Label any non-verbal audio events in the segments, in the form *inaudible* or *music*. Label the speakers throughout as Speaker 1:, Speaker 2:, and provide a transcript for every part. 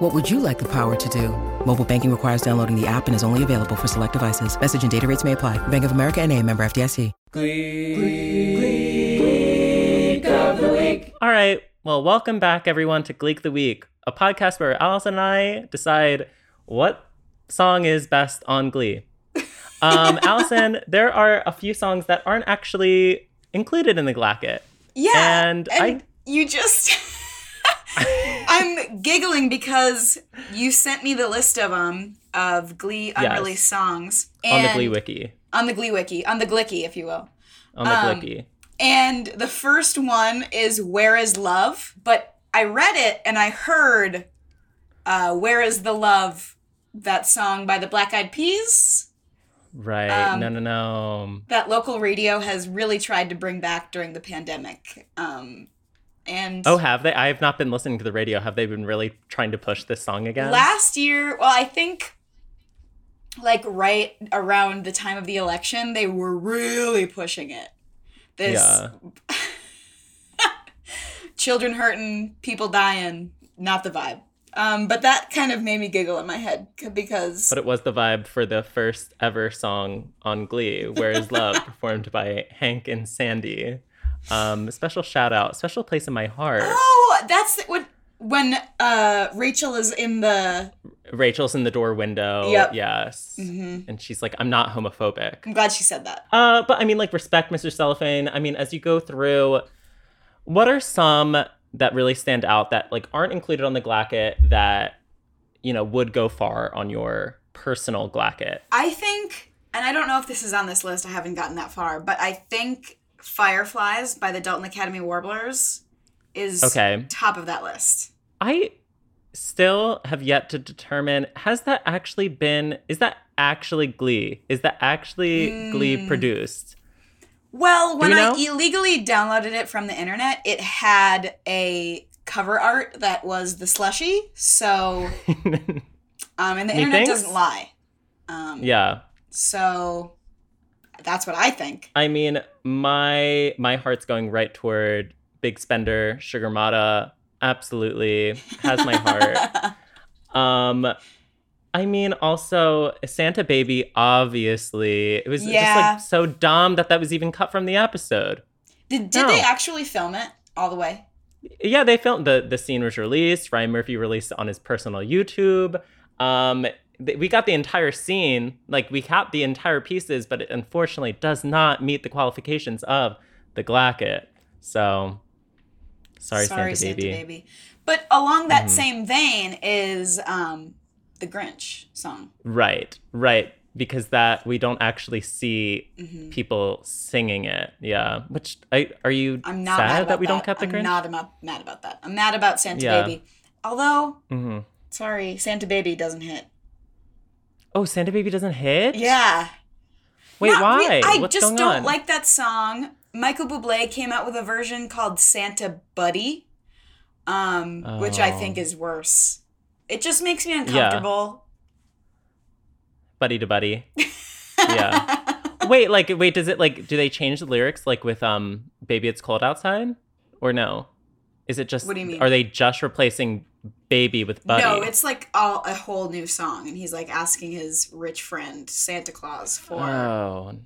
Speaker 1: What would you like the power to do? Mobile banking requires downloading the app and is only available for select devices. Message and data rates may apply. Bank of America and a member FDIC. Gleek, Gleek, Gleek of the Week.
Speaker 2: All right. Well, welcome back, everyone, to Gleek the Week, a podcast where Allison and I decide what song is best on Glee. *laughs* Um, Allison, there are a few songs that aren't actually included in the Glacket.
Speaker 3: Yeah.
Speaker 2: And I-
Speaker 3: you just *laughs* I'm giggling because you sent me the list of them of Glee unreleased songs
Speaker 2: On the Glee Wiki.
Speaker 3: on the Glee wiki, on the Glicky, if you will.
Speaker 2: On the
Speaker 3: Um,
Speaker 2: Glicky.
Speaker 3: And the first one is Where is Love? But I read it and I heard uh, Where is the Love? That song by the Black Eyed Peas
Speaker 2: Right.
Speaker 3: um,
Speaker 2: no, no, no.
Speaker 3: that local radio has really tried to bring back during the pandemic. Um, and
Speaker 2: Oh, have they? I have not been listening to the radio. Have they been really trying to push this song again?
Speaker 3: last year, well, I think like right around the time of the election, they were really pushing it. This
Speaker 2: yeah. *laughs*
Speaker 3: children hurting, people dying, not the vibe. Um, but that kind of made me giggle in my head because
Speaker 2: But it was the vibe for the first ever song on Glee, Where is Love, performed by Hank and Sandy. Um, special shout out, special place in my heart.
Speaker 3: oh, that's what when uh, Rachel is in the.
Speaker 2: Rachel's in the door window.
Speaker 3: Yep.
Speaker 2: Yes.
Speaker 3: Mhm.
Speaker 2: And she's like, I'm not homophobic.
Speaker 3: I'm glad she said that.
Speaker 2: Uh, but I mean, like, respect Mr. Cellophane. I mean, as you go through, what are some that really stand out that like aren't included on the Glacket that you know would go far on your personal Glacket?
Speaker 3: I think, and I don't know if this is on this list. I haven't gotten that far, but I think Fireflies by the Dalton Academy Warblers is
Speaker 2: Okay.
Speaker 3: top of that list.
Speaker 2: I still have yet to determine has that actually been is that actually Glee? Is that actually Glee produced?
Speaker 3: Well, when
Speaker 2: we
Speaker 3: I illegally downloaded it from the internet, it had a cover art that was the slushy. So, *laughs* um, and the internet doesn't lie. Um,
Speaker 2: yeah.
Speaker 3: So that's what I think.
Speaker 2: I mean, my my heart's going right toward Big Spender, Sugar Mata. Absolutely has my heart. *laughs* Um, I mean, also Santa Baby. Obviously, it was
Speaker 3: Yeah.
Speaker 2: just like so dumb that that was even cut from the episode.
Speaker 3: Did did
Speaker 2: No.
Speaker 3: they actually film it all the way?
Speaker 2: Yeah, they filmed the the scene was released. Ryan Murphy released it on his personal YouTube. Um, th- we got the entire scene, like we got the entire pieces, but it unfortunately does not meet the qualifications of the Glacket. So, sorry, Santa, Baby.
Speaker 3: But along that
Speaker 2: Mhm.
Speaker 3: same vein is um, the Grinch song.
Speaker 2: Right, right, because that we don't actually see
Speaker 3: Mhm.
Speaker 2: people singing it. Yeah, which I are you
Speaker 3: I'm not
Speaker 2: sad
Speaker 3: mad about
Speaker 2: that we don't
Speaker 3: that.
Speaker 2: get the
Speaker 3: I'm
Speaker 2: Grinch?
Speaker 3: not mad about that. I'm mad about Santa
Speaker 2: Yeah.
Speaker 3: Baby. Although,
Speaker 2: hmm
Speaker 3: sorry, Santa Baby doesn't hit.
Speaker 2: Oh, Santa Baby doesn't hit.
Speaker 3: Yeah.
Speaker 2: Wait,
Speaker 3: Not
Speaker 2: why?
Speaker 3: I
Speaker 2: What's
Speaker 3: just don't
Speaker 2: on?
Speaker 3: like that song. Michael Bublé came out with a version called Santa Buddy, um, which I
Speaker 2: Oh.
Speaker 3: think is worse. It just makes me uncomfortable.
Speaker 2: buddy to buddy. *laughs* Yeah. wait, like wait, does it like do they change the lyrics like with um Baby It's Cold Outside? Or no? Is it just
Speaker 3: What do you mean?
Speaker 2: Are they just replacing baby with buddy?
Speaker 3: No, it's like all, a whole new song, and he's like asking his rich friend Santa Claus for
Speaker 2: Oh.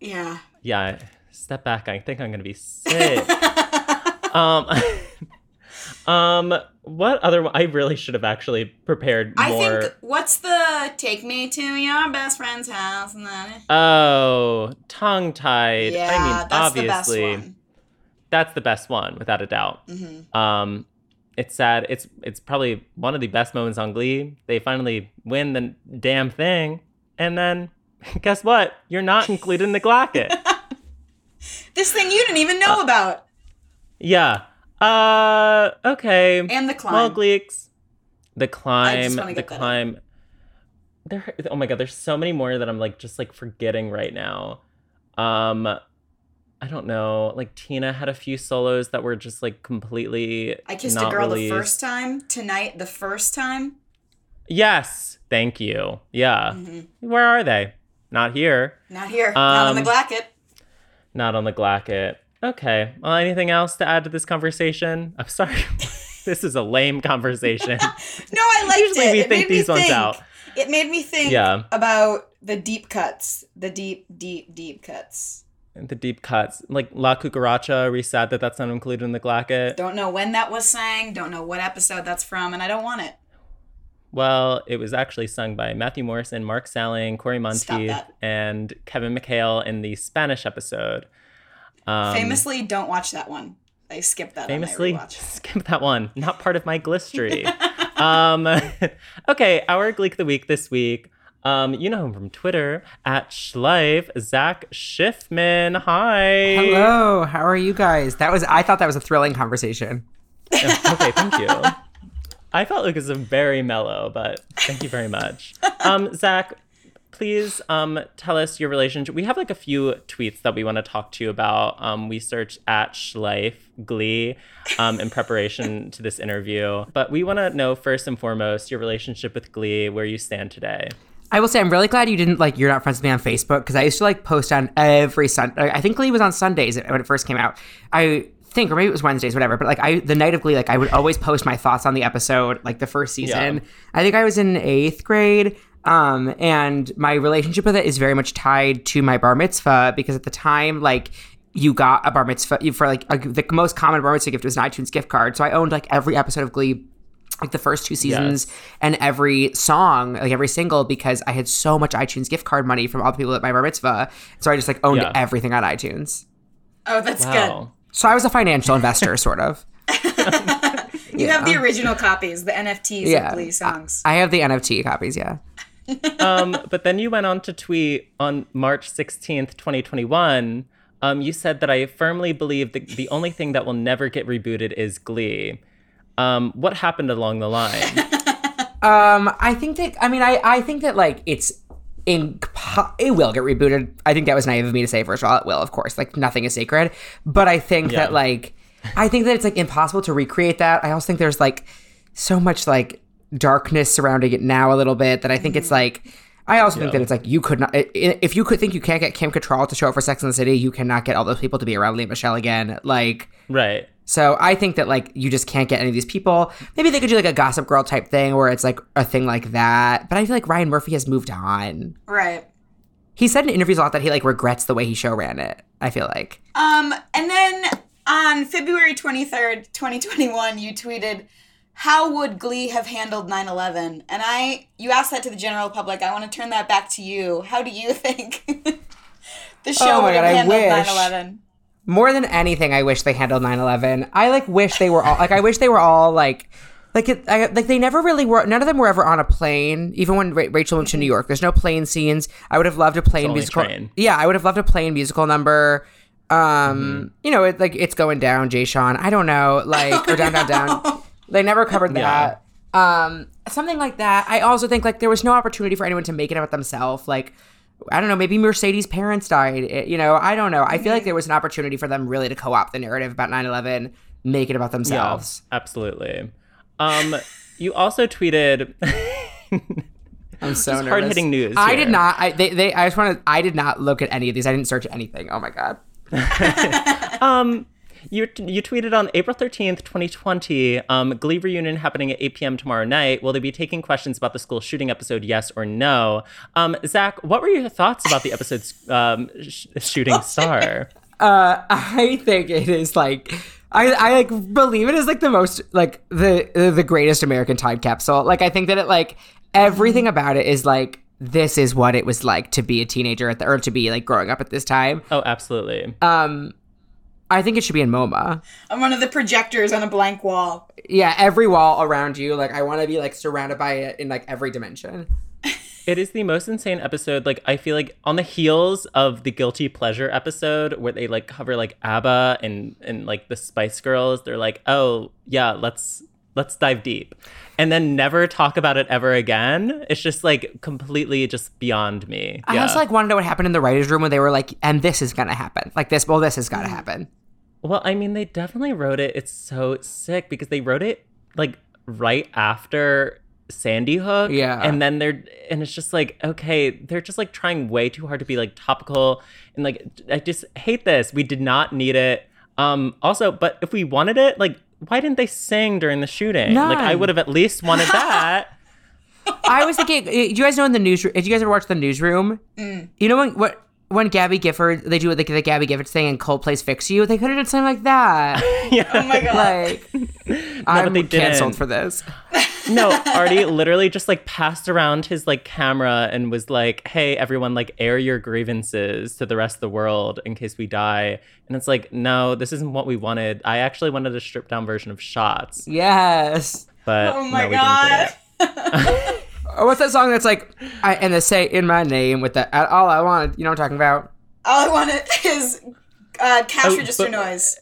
Speaker 3: yeah.
Speaker 2: Yeah. Step back. I think I'm gonna be sick. *laughs* um *laughs* Um what other one I really should have actually prepared
Speaker 3: I think what's the take me to your best friend's house and then
Speaker 2: Oh, tongue tied.
Speaker 3: yeah,
Speaker 2: I mean,
Speaker 3: that's
Speaker 2: obviously,
Speaker 3: the best one.
Speaker 2: that's the best one, without a doubt.
Speaker 3: hmm
Speaker 2: Um, it's sad. It's it's probably one of the best moments on Glee. They finally win the damn thing, and then *laughs* guess what? You're not included in the Glacket. *laughs*
Speaker 3: This thing you didn't even know about,
Speaker 2: yeah. Uh. Okay.
Speaker 3: and the climb.
Speaker 2: Well, Gleeks. The climb. The climb. There. Oh my god. There's so many more that I'm like just like forgetting right now. Um, I don't know. Like Tina had a few solos that were just like completely.
Speaker 3: I kissed a girl
Speaker 2: released.
Speaker 3: the first time. Tonight, the first time.
Speaker 2: Yes, thank you. Yeah,
Speaker 3: Mm-hmm.
Speaker 2: where are they? Not here.
Speaker 3: Not here. Not on the
Speaker 2: Um,
Speaker 3: Glacket.
Speaker 2: Not on the Glacket. Okay. Well, anything else to add to this conversation? *laughs* I'm sorry. this is a lame conversation. *laughs*
Speaker 3: No, I liked
Speaker 2: Usually
Speaker 3: it.
Speaker 2: we
Speaker 3: It
Speaker 2: think
Speaker 3: made me
Speaker 2: these ones
Speaker 3: think.
Speaker 2: out.
Speaker 3: It made me think
Speaker 2: Yeah.
Speaker 3: about the deep cuts, the deep, deep, deep cuts.
Speaker 2: The deep cuts, like La Cucaracha. Sad that that's not included in the Glacket?
Speaker 3: Don't know when that was sang. Don't know what episode that's from, and I don't want it.
Speaker 2: Well, it was actually sung by Matthew Morrison, Mark Salling,
Speaker 3: Cory
Speaker 2: Monteith, and Kevin McHale in the Spanish episode. Um,
Speaker 3: Famously, don't watch that one. I skipped that.
Speaker 2: famously *laughs* skip that one not part of my glistry *laughs* um *laughs* okay our gleek of the week this week um you know him from twitter at schleif zach schiffman. Hi.
Speaker 4: Hello, how are you guys? That was I thought that was a thrilling conversation.
Speaker 2: okay thank you. I felt like it was a very mellow but thank you very much. Um zach please um tell us your relationship. We have like a few tweets that we want to talk to you about. Um we searched at schleif glee um in preparation to this interview. But we want to know first and foremost your relationship with glee where you stand today
Speaker 4: I will say I'm really glad you didn't like you're not friends with me on Facebook because I used to like post on every Sunday. I think Glee was on Sundays when it first came out. I think, or maybe it was Wednesdays, whatever. But like I, the night of Glee, like I would always post my thoughts on the episode, like the first season.
Speaker 2: Yeah.
Speaker 4: I think I was in eighth grade. Um, and my relationship with it is very much tied to my bar mitzvah because at the time, like you got a bar mitzvah for like a, the most common bar mitzvah gift was an iTunes gift card. So I owned like every episode of Glee like the first two seasons and every song, like every single, because I had so much iTunes gift card money from all the people at my bar mitzvah. So I just like owned
Speaker 2: Yeah.
Speaker 4: everything on iTunes.
Speaker 3: Oh, that's
Speaker 2: wow
Speaker 4: So I was a financial investor, *laughs* sort of.
Speaker 3: good. You have the original copies, the NFTs
Speaker 4: Yeah.
Speaker 3: of Glee songs.
Speaker 4: I have the NFT copies, yeah. *laughs*
Speaker 2: um, but then you went on to tweet on March 16th, 2021. Um, you said that I firmly believe that the only thing that will never get rebooted is Glee. Um, what happened along the line? *laughs*
Speaker 4: Um, I think that I mean I I think that like it's in it will get rebooted. I think that was naive of me to say first of all. It will, of course. Like nothing is sacred, but I think
Speaker 2: Yeah.
Speaker 4: that like I think that it's like impossible to recreate that. I also think there's like so much like darkness surrounding it now a little bit that I think it's like. I also think that it's like you could not i- i- if you could think you can't get Kim Cattrall to show up for Sex in the City, you cannot get all those people to be around Lea Michele again. Like
Speaker 2: right.
Speaker 4: So I think that like you just can't get any of these people. Maybe they could do like a Gossip Girl type thing where it's like a thing like that. But I feel like Ryan Murphy has moved on.
Speaker 3: Right.
Speaker 4: He said in interviews a lot that he like regrets the way he show ran it. I feel like.
Speaker 3: Um, and then on February twenty third, twenty twenty one, you tweeted, "How would Glee have handled 9-11? And I, you asked that to the general public. I want to turn that back to you. How do you *laughs* think the show
Speaker 4: oh
Speaker 3: would
Speaker 4: God, have
Speaker 3: handled 9-11?
Speaker 4: More than anything, I wish they handled 9/11. I like wish they were all like I wish they were all like like it, I, like they never really were. None of them were ever on a plane. Even when Ra- Rachel went to New York, there's no plane scenes. I would have loved a plane musical.
Speaker 2: train.
Speaker 4: Yeah, I would have loved a plane musical number. Um, you know, it, like it's going down, Jay Sean. I don't know, like or down, down, down. *laughs* They never covered
Speaker 2: Yeah.
Speaker 4: that. Um, something like that. I also think like there was no opportunity for anyone to make it about themselves. Like, I don't know, maybe Mercedes' parents died. It- you know, I don't know. I feel like there was an opportunity for them really to co-opt the narrative about 9/11, make it about
Speaker 2: Yeah,
Speaker 4: themselves.
Speaker 2: absolutely. Um, you also tweeted. *laughs*
Speaker 4: I'm so
Speaker 2: Just
Speaker 4: nervous.
Speaker 2: hard-hitting news
Speaker 4: I
Speaker 2: here.
Speaker 4: did not. I they, they I just want to. I did not look at any of these. I didn't search anything. Oh my god. *laughs*
Speaker 2: Um, you you tweeted on April thirteenth, twenty twenty. Um, Glee reunion happening at eight p.m. tomorrow night. Will they be taking questions about the school shooting episode? Yes or no? Um, Zach, what were your thoughts about the episode's um sh- shooting star? *laughs*
Speaker 4: Uh, I think it is like I, I like believe it is like the most like the the greatest American time capsule. Like I think that it like everything about it is like this is what it was like to be a teenager at the or to be like growing up at this time.
Speaker 2: Oh, absolutely.
Speaker 4: Um, I think it should be in MoMA.
Speaker 3: I'm one of the projectors on a blank wall.
Speaker 4: Yeah, every wall around you. Like I want to be like surrounded by it in like every dimension. *laughs*
Speaker 2: It is the most insane episode. Like I feel like on the heels of the guilty pleasure episode where they like cover like ABBA and and like the Spice Girls, they're like, oh yeah, let's let's dive deep and then never talk about it ever again it's just like completely just beyond me
Speaker 4: I also like want to know what happened in the writers' room when they were like, "And this is gonna happen." Like this. Well, this has got to happen.
Speaker 2: Well, I mean, they definitely wrote it. It's so sick because they wrote it like right after Sandy Hook.
Speaker 4: Yeah.
Speaker 2: And then they're, and it's just like, okay, they're just like trying way too hard to be like topical. And like, I just hate this. We did not need it. Um, also, but if we wanted it, like, why didn't they sing during the shooting? Like, I would have at least wanted that. *laughs*
Speaker 4: I was thinking, do you guys know in the newsroom? Did you guys ever watch the newsroom? Mm. You know when what when Gabby Gifford they do like the Gabby Gifford thing and Coldplay's "Fix You"? They could have done something like that. *laughs* yeah.
Speaker 3: Oh my god.
Speaker 4: like, *laughs* I'm
Speaker 2: they
Speaker 4: canceled
Speaker 2: didn't.
Speaker 4: for this.
Speaker 2: No, *laughs* Artie literally just like passed around his like camera and was like, "Hey, everyone, like air your grievances to the rest of the world in case we die." And it's like, no, this isn't what we wanted. I actually wanted a stripped down version of Shots,
Speaker 4: Yes.
Speaker 2: but
Speaker 3: oh my
Speaker 2: no, we
Speaker 3: god.
Speaker 2: Didn't get it.
Speaker 4: Or what's that song that's like, I and they say in my name with that all I wanted. You know what I'm talking about?
Speaker 3: All I wanted is uh, cash
Speaker 2: Oh,
Speaker 3: register
Speaker 2: but-
Speaker 3: noise.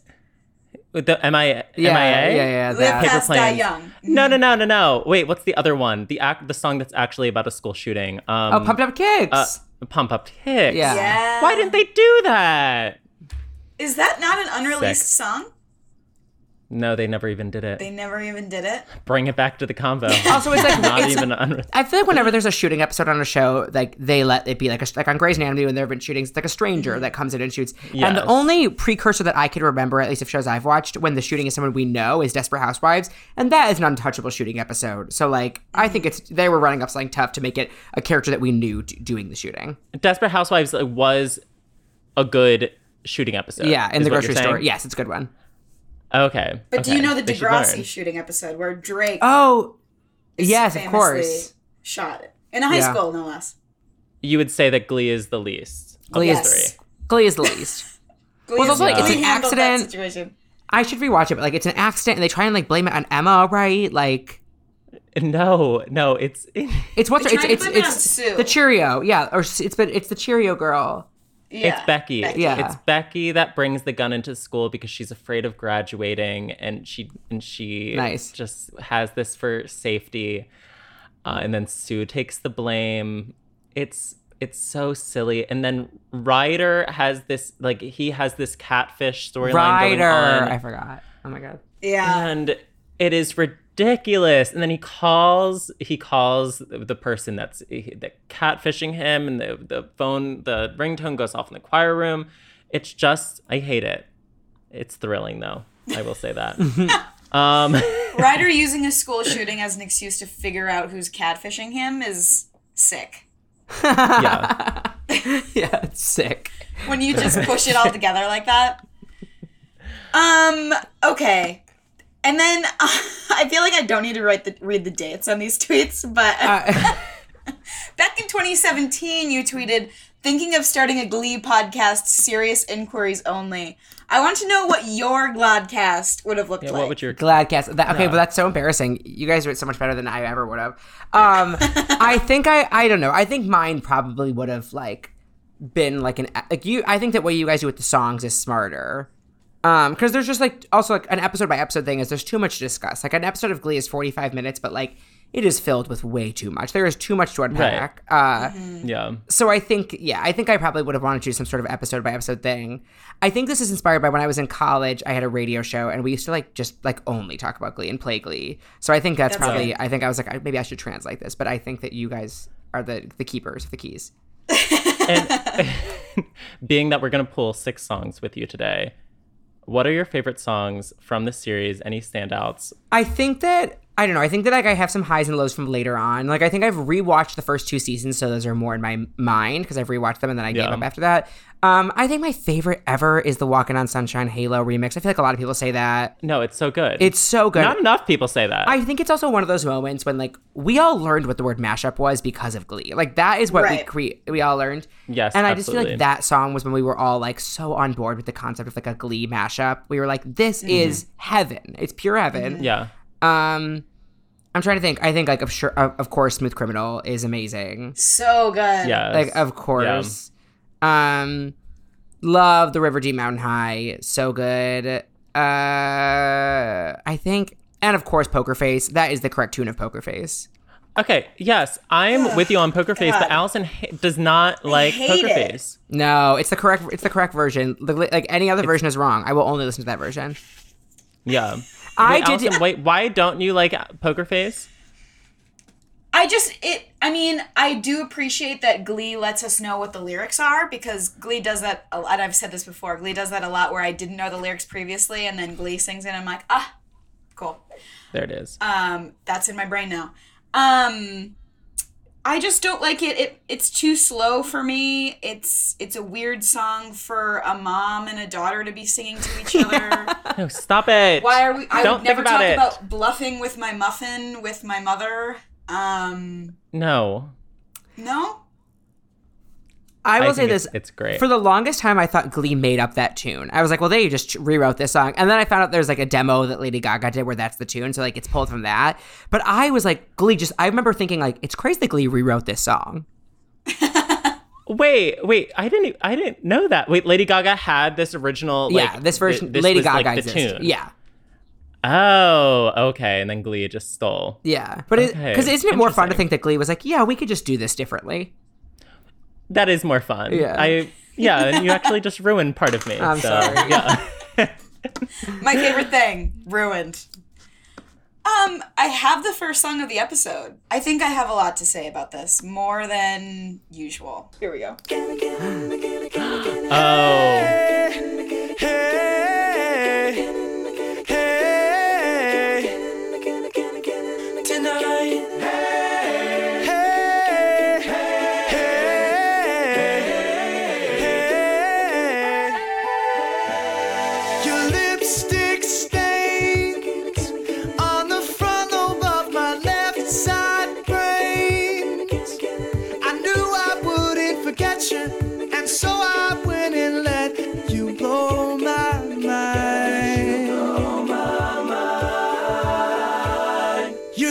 Speaker 2: With the MIA,
Speaker 4: Yeah,
Speaker 2: MIA?
Speaker 4: yeah, yeah.
Speaker 3: Live
Speaker 4: That.
Speaker 2: Paper
Speaker 3: fast, die young.
Speaker 2: No, no, no, no, no. Wait, what's the other one? The act, the song that's actually about a school shooting. Um,
Speaker 4: Oh, pumped up kicks.
Speaker 2: uh, Pump Up Kicks.
Speaker 4: Yeah.
Speaker 3: Yeah.
Speaker 2: Why didn't they do that?
Speaker 3: Is that not an unreleased
Speaker 2: Sick.
Speaker 3: song?
Speaker 2: No, they never even did it.
Speaker 3: They never even did it.
Speaker 2: Bring it back to the convo. *laughs*
Speaker 4: Also, it's like-
Speaker 2: not
Speaker 4: it's-
Speaker 2: even unre-
Speaker 4: I feel like whenever there's a shooting episode on a show, like they let it be like a, like on Grey's Anatomy when there have been shootings, it's like a stranger that comes in and shoots. And the
Speaker 2: Mm-hmm.
Speaker 4: Only precursor that I could remember, at least of shows I've watched, when the shooting is someone we know, is Desperate Housewives, and that is an untouchable shooting episode. So like, I think it's they were running up something tough to make it a character that we knew d- doing the shooting.
Speaker 2: Desperate Housewives like, was a good shooting episode.
Speaker 4: Yeah, in the grocery store. Yes, it's a good one.
Speaker 2: Okay.
Speaker 3: But do you know the
Speaker 2: They.
Speaker 3: Degrassi shooting episode where Drake
Speaker 4: Oh,
Speaker 3: is
Speaker 4: yes, of course.
Speaker 3: shot in a high
Speaker 4: Yeah.
Speaker 3: school, no less.
Speaker 2: You would say that Glee is the least.
Speaker 4: Glee
Speaker 2: the
Speaker 3: Yes.
Speaker 2: three.
Speaker 4: Glee is the least. *laughs*
Speaker 3: Glee
Speaker 4: Well, it's
Speaker 3: is-
Speaker 4: also like, it's an
Speaker 3: handled that
Speaker 4: accident.
Speaker 3: situation.
Speaker 4: I should rewatch it, but like it's an accident, and they try and like blame it on Emma, right? Like.
Speaker 2: No, no, it's
Speaker 4: It's what's
Speaker 3: They're
Speaker 4: it's it's
Speaker 3: it
Speaker 4: it's the Cheerio, yeah, or it's but it's the Cheerio girl.
Speaker 3: Yeah.
Speaker 2: it's Becky.
Speaker 4: Yeah.
Speaker 2: It's Becky that brings the gun into school because she's afraid of graduating and she and she
Speaker 4: Nice.
Speaker 2: just has this for safety. Uh, and then Sue takes the blame. It's it's so silly. And then Ryder has this like he has this catfish storyline going
Speaker 4: Ryder,
Speaker 2: on.
Speaker 4: I forgot. Oh my god.
Speaker 3: Yeah.
Speaker 2: and it is ridiculous and then he calls he calls the person that's the catfishing him and the, the phone the ringtone goes off in the choir room it's just i hate it it's thrilling though i will say that *laughs* *laughs* um *laughs*
Speaker 3: Ryder using a school shooting as an excuse to figure out who's catfishing him is sick.
Speaker 2: yeah
Speaker 4: yeah, it's sick.
Speaker 3: When you just push it all together like that. Um, okay. And then *laughs* I feel like I don't need to write the read the dates on these *laughs* tweets, but
Speaker 4: Uh, *laughs*
Speaker 3: back in 2017 you tweeted thinking of starting a Glee podcast, serious inquiries only. I want to know what your Gladcast would have looked
Speaker 2: yeah
Speaker 3: like.
Speaker 2: what would your
Speaker 4: glad cast. That, okay, but that's so embarrassing. You guys are so much better than I ever would have. Um, I think I I don't know. I think mine probably would have like been like an like you. I think that what you guys do with the songs is smarter. Um, because there's just like also like an episode by episode thing is there's too much to discuss. Like an episode of Glee is 45 minutes, but like it is filled with way too much. There is too much to unpack. Uh,
Speaker 2: yeah
Speaker 4: so I think, yeah, I think I probably would have wanted to do some sort of episode by episode thing. I think this is inspired by when I was in college. I had a radio show, and we used to like just like only talk about Glee and play Glee. So I think that's,
Speaker 3: That's
Speaker 4: probably.
Speaker 3: good.
Speaker 4: I think I was like, I- maybe I should translate this, but I think that you guys are the the keepers of the keys. *laughs*
Speaker 2: and *laughs* being that we're going to pull six songs with you today what are your favorite songs from the series? Any standouts?
Speaker 4: I think that I don't know. I think that like I have some highs and lows from later on. Like I think I've rewatched the first two seasons, so those are more in my mind because I've rewatched them and then I gave up after that. Um, I think my favorite ever is the "Walking on Sunshine" Halo remix. I feel like a lot of people say that.
Speaker 2: no it's so good
Speaker 4: It's so good.
Speaker 2: not enough people say that
Speaker 4: I think it's also one of those moments when like we all learned what the word mashup was because of Glee. Like that is what we cre- we all learned.
Speaker 2: Yes,
Speaker 4: and I just feel like that song was when we were all like so on board with the concept of like a Glee mashup. We were like, this
Speaker 2: Mm-hmm.
Speaker 4: is heaven. It's pure heaven.
Speaker 2: yeah
Speaker 4: Um, I'm trying to think. I think like of sure, of, of course, Smooth Criminal is amazing.
Speaker 3: so good.
Speaker 2: yeah
Speaker 4: Like of course. Um, love the River Deep Mountain High. So good. Uh, I think. and of course Poker Face. That is the correct tune of Poker Face.
Speaker 2: Okay, yes, I'm with you on Poker Face, but Allison ha- does not like Poker
Speaker 3: it.
Speaker 2: Face.
Speaker 4: No, it's the correct. It's the correct version. Like any other version is wrong. I will only listen to that version.
Speaker 2: Yeah.
Speaker 4: I
Speaker 2: wait,
Speaker 4: did-
Speaker 2: Allison, wait, why don't you like Poker Face?
Speaker 3: I just it I mean, I do appreciate that Glee lets us know what the lyrics are because Glee does that a lot. I've said this before. Glee does that a lot where I didn't know the lyrics previously and then Glee sings it and I'm like, "Ah, cool."
Speaker 2: There it is.
Speaker 3: Um that's in my brain now. Um I just don't like it. It it's too slow for me. It's it's a weird song for a mom and a daughter to be singing to each other. *laughs*
Speaker 2: No, stop it.
Speaker 3: Why are we? I
Speaker 2: Don't
Speaker 3: would never
Speaker 2: about
Speaker 3: talk
Speaker 2: it.
Speaker 3: about bluffing with my muffin with my mother. Um,
Speaker 2: No.
Speaker 3: no.
Speaker 4: I will
Speaker 2: I
Speaker 4: say this:
Speaker 2: it's, great.
Speaker 4: for the longest time, I thought Glee made up that tune. I was like, well, they just rewrote this song, and then I found out there's like a demo that Lady Gaga did where that's the tune, so like it's pulled from that. But I was like, Glee just. I remember thinking like, it's crazy that Glee rewrote this song. *laughs*
Speaker 2: wait, wait, I didn't I didn't know that. Wait, Lady Gaga had this original like
Speaker 4: yeah, this version,
Speaker 2: th- this
Speaker 4: Lady
Speaker 2: was,
Speaker 4: Gaga
Speaker 2: like, the
Speaker 4: exists.
Speaker 2: tune.
Speaker 4: Yeah,
Speaker 2: Oh, okay, and then Glee just stole.
Speaker 4: yeah. But because
Speaker 2: Okay,
Speaker 4: isn't it more fun to think that Glee was like, yeah, we could just do this differently?
Speaker 2: That is more fun.
Speaker 4: Yeah.
Speaker 2: I yeah, and you actually just ruined part of me. *laughs*
Speaker 4: I'm
Speaker 2: so,
Speaker 4: sorry.
Speaker 2: Yeah. *laughs*
Speaker 3: My favorite thing ruined. Um, I have the first song of the episode. I think I have a lot to say about this, more than usual. Here we go. *gasps*
Speaker 2: oh.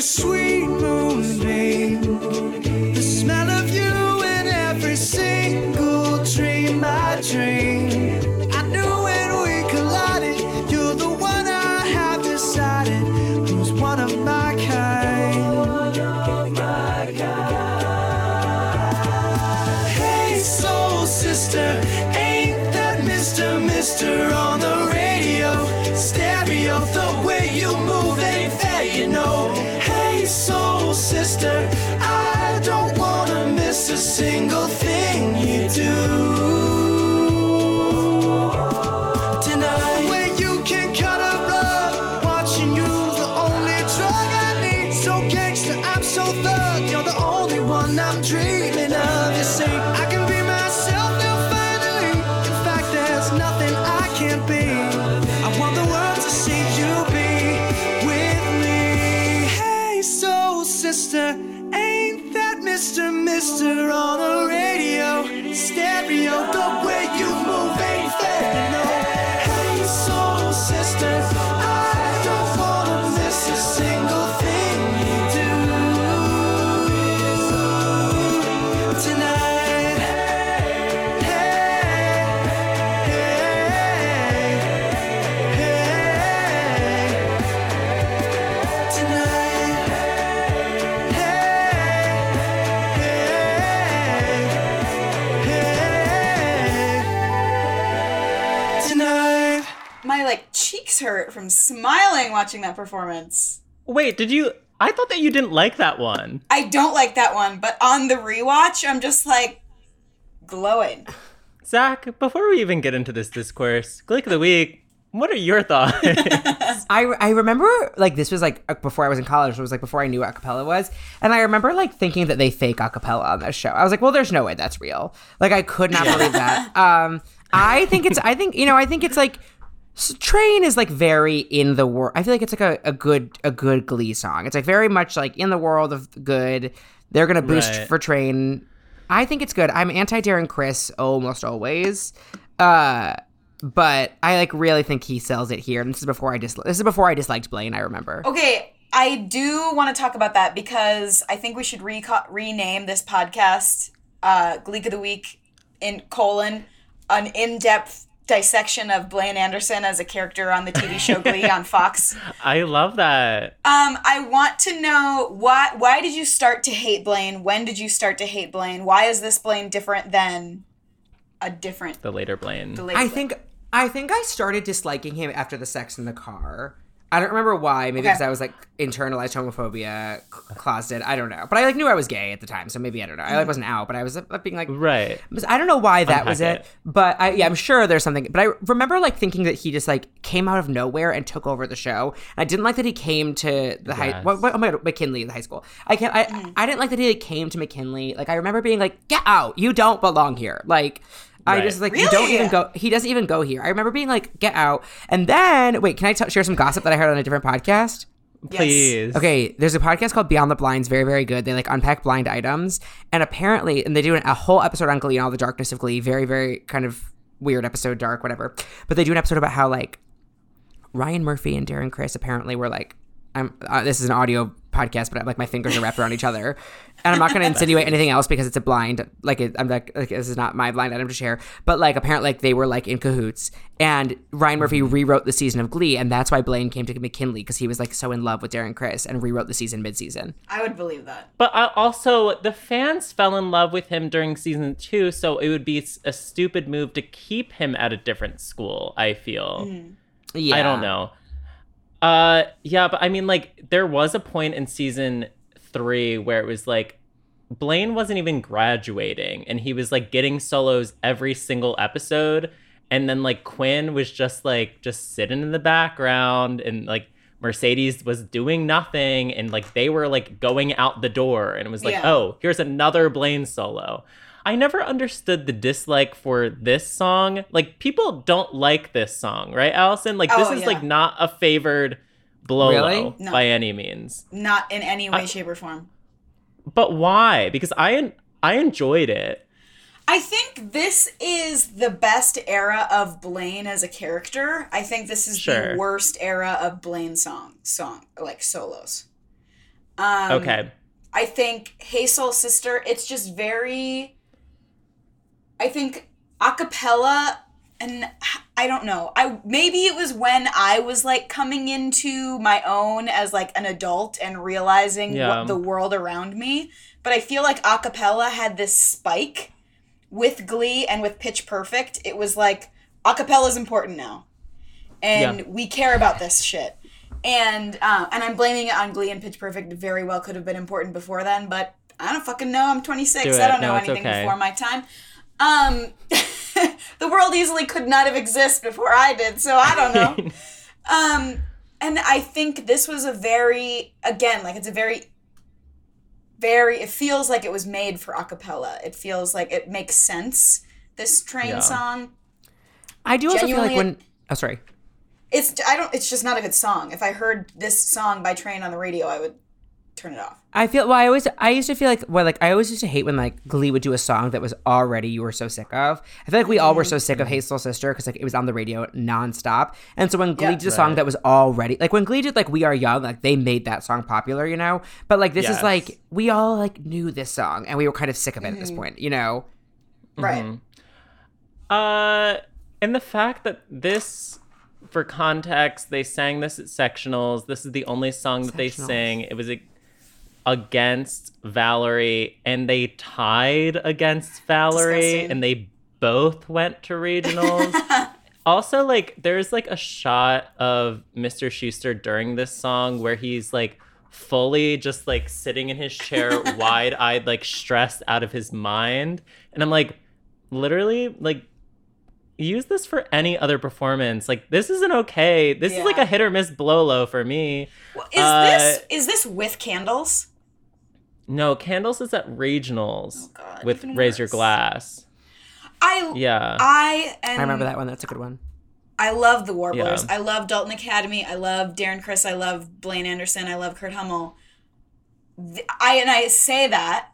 Speaker 5: Sweet
Speaker 3: cheeks hurt from smiling watching that performance.
Speaker 2: Wait, did you I thought that you didn't like that one.
Speaker 3: I don't like that one, but on the rewatch, I'm just like glowing.
Speaker 2: Zach, before we even get into this discourse, Glick of the Week, what are your thoughts? *laughs*
Speaker 4: I, I remember like this was like uh, before I was in college. It was like before I knew what acapella was, and I remember like thinking that they fake acapella on this show. I was like, well, there's no way that's real. Like I could not believe that. Um, I think it's. I think you know. I think it's like. S- Train is like very in the world. I feel like it's like a, a good a good Glee song. It's like very much like in the world of good. They're gonna boost
Speaker 2: Right.
Speaker 4: for Train. I think it's good. I'm anti Darren Criss almost always. Uh but I like really think he sells it here. And this is before I dis this is before I disliked Blaine, I remember.
Speaker 3: Okay, I do want to talk about that because I think we should reco- rename this podcast uh, Gleek of the Week in colon an in-depth dissection of Blaine Anderson as a character on the TV show Glee on *laughs* Fox.
Speaker 2: I love that.
Speaker 3: Um, I want to know why why did you start to hate Blaine? When did you start to hate Blaine? Why is this Blaine different than a different
Speaker 2: The later Blaine.
Speaker 3: the late
Speaker 4: I
Speaker 3: Blaine?
Speaker 4: think I think I started disliking him after the sex in the car. I don't remember why. Maybe
Speaker 3: Okay.
Speaker 4: because I was like internalized homophobia, c- closeted. I don't know. But I like knew I was gay at the time, so maybe I don't know. I like wasn't out, but I was uh, being like,
Speaker 2: Right.
Speaker 4: I don't know why that was it,
Speaker 2: it.
Speaker 4: but I, yeah, I'm sure there's something. But I remember like thinking that he just like came out of nowhere and took over the show. And I didn't like that he came to the high.
Speaker 2: Yes.
Speaker 4: What, what, oh my god, McKinley, in the high school. I can't. I, I didn't like that he like, came to McKinley. Like I remember being like, get out, you don't belong here. Like. I just like you don't even go. He doesn't even go here. I remember being like, "Get out!" And then wait, can I t- share some gossip that I heard on a different podcast?
Speaker 3: Yes.
Speaker 2: Please.
Speaker 4: Okay, there's a podcast called Beyond the Blinds, very, very good. They like unpack blind items, and apparently, and they do a whole episode on Glee and all the darkness of Glee. Very, very kind of weird episode, dark, whatever. But they do an episode about how like Ryan Murphy and Darren Criss apparently were like, I'm. Uh, this is an audio podcast, but like my fingers are wrapped around each other, and I'm not going *laughs* to insinuate anything else because it's a blind. Like it, I'm like, like this is not my blind item to share. But like apparently, like they were like in cahoots, and Ryan Murphy mm-hmm. rewrote the season of Glee, and that's why Blaine came to McKinley because he was like so in love with Darren Criss and rewrote the season mid-season.
Speaker 3: I would believe that.
Speaker 2: But I also, the fans fell in love with him during season two, so it would be a stupid move to keep him at a different school. I feel. Mm.
Speaker 4: Yeah,
Speaker 2: I don't know. Uh, yeah, but I mean, like, there was a point in season three where it was like Blaine wasn't even graduating, and he was like getting solos every single episode, and then like Quinn was just like just sitting in the background, and like Mercedes was doing nothing, and like they were like going out the door, and it was like,
Speaker 3: Yeah.
Speaker 2: oh, here's another Blaine solo. I never understood the dislike for this song. Like people don't like this song, right, Allison? Like this
Speaker 3: Oh,
Speaker 2: is
Speaker 3: yeah.
Speaker 2: like not a favored Blolo
Speaker 4: Really?
Speaker 3: No.
Speaker 2: by any means.
Speaker 3: Not in any way,
Speaker 2: I-
Speaker 3: shape, or form.
Speaker 2: But why? Because I en- I enjoyed it.
Speaker 3: I think this is the best era of Blaine as a character. I think this is
Speaker 2: Sure.
Speaker 3: the worst era of Blaine song song like solos. Um,
Speaker 2: Okay.
Speaker 3: I think Hey Soul Sister, it's just very I think acapella and I don't know. I maybe it was when I was like coming into my own as like an adult and realizing
Speaker 2: Yeah.
Speaker 3: what the world around me, but I feel like acapella had this spike with Glee and with Pitch Perfect. It was like acapella is important now. And
Speaker 2: Yeah.
Speaker 3: we care about this shit. And uh, and I'm blaming it on Glee and Pitch Perfect. Very well could have been important before then, but I don't fucking know. I'm 26.
Speaker 2: Do
Speaker 3: I don't know
Speaker 2: No, it's
Speaker 3: anything
Speaker 2: okay.
Speaker 3: before my time. Um, *laughs* the world easily could not have existed before I did, so I don't know. *laughs* um, and I think this was a very, again, like it's a very, very. It feels like it was made for a cappella. It feels like it makes sense. This train
Speaker 2: Yeah.
Speaker 3: song.
Speaker 4: I do also feel like when. Oh, sorry.
Speaker 3: It's I don't. It's just not a good song. If I heard this song by Train on the radio, I would turn it off.
Speaker 4: I feel well. I always, I used to feel like, well, like I always used to hate when like Glee would do a song that was already you were so sick of. I feel like we all were so sick of mm-hmm. Hey Soul Sister because like it was on the radio nonstop. And so when Glee
Speaker 3: Yeah.
Speaker 4: did a song that was already like when Glee did like We Are Young, like they made that song popular, you know. But like this is like we all like knew this song and we were kind of sick of it at this mm-hmm. point, you know.
Speaker 3: Right. Mm-hmm.
Speaker 2: Uh, and the fact that this, for context, they sang this at sectionals. This is the only song that they
Speaker 4: Sectionals.
Speaker 2: sang. It was a, against Valerie, and they tied against Valerie,
Speaker 3: Disgusting.
Speaker 2: and they both went to regionals. *laughs* also, like, there's like a shot of Mr. Schuester during this song where he's like fully just like sitting in his chair, *laughs* wide eyed, like stressed out of his mind. And I'm like, literally, like, use this for any other performance. Like, this isn't okay. This is like a hit or miss blow low for me.
Speaker 3: Well, Is
Speaker 2: Uh,
Speaker 3: this is this with candles?
Speaker 2: No, Candles is at regionals
Speaker 3: Oh, God,
Speaker 2: with
Speaker 3: even
Speaker 2: Raise Your. Glass.
Speaker 3: I
Speaker 2: Yeah.
Speaker 3: I am,
Speaker 4: I remember that one. That's a good one.
Speaker 3: I love the Warblers.
Speaker 2: Yeah.
Speaker 3: I love Dalton Academy. I love Darren Criss. I love Blaine Anderson. I love Kurt Hummel. I and I say that,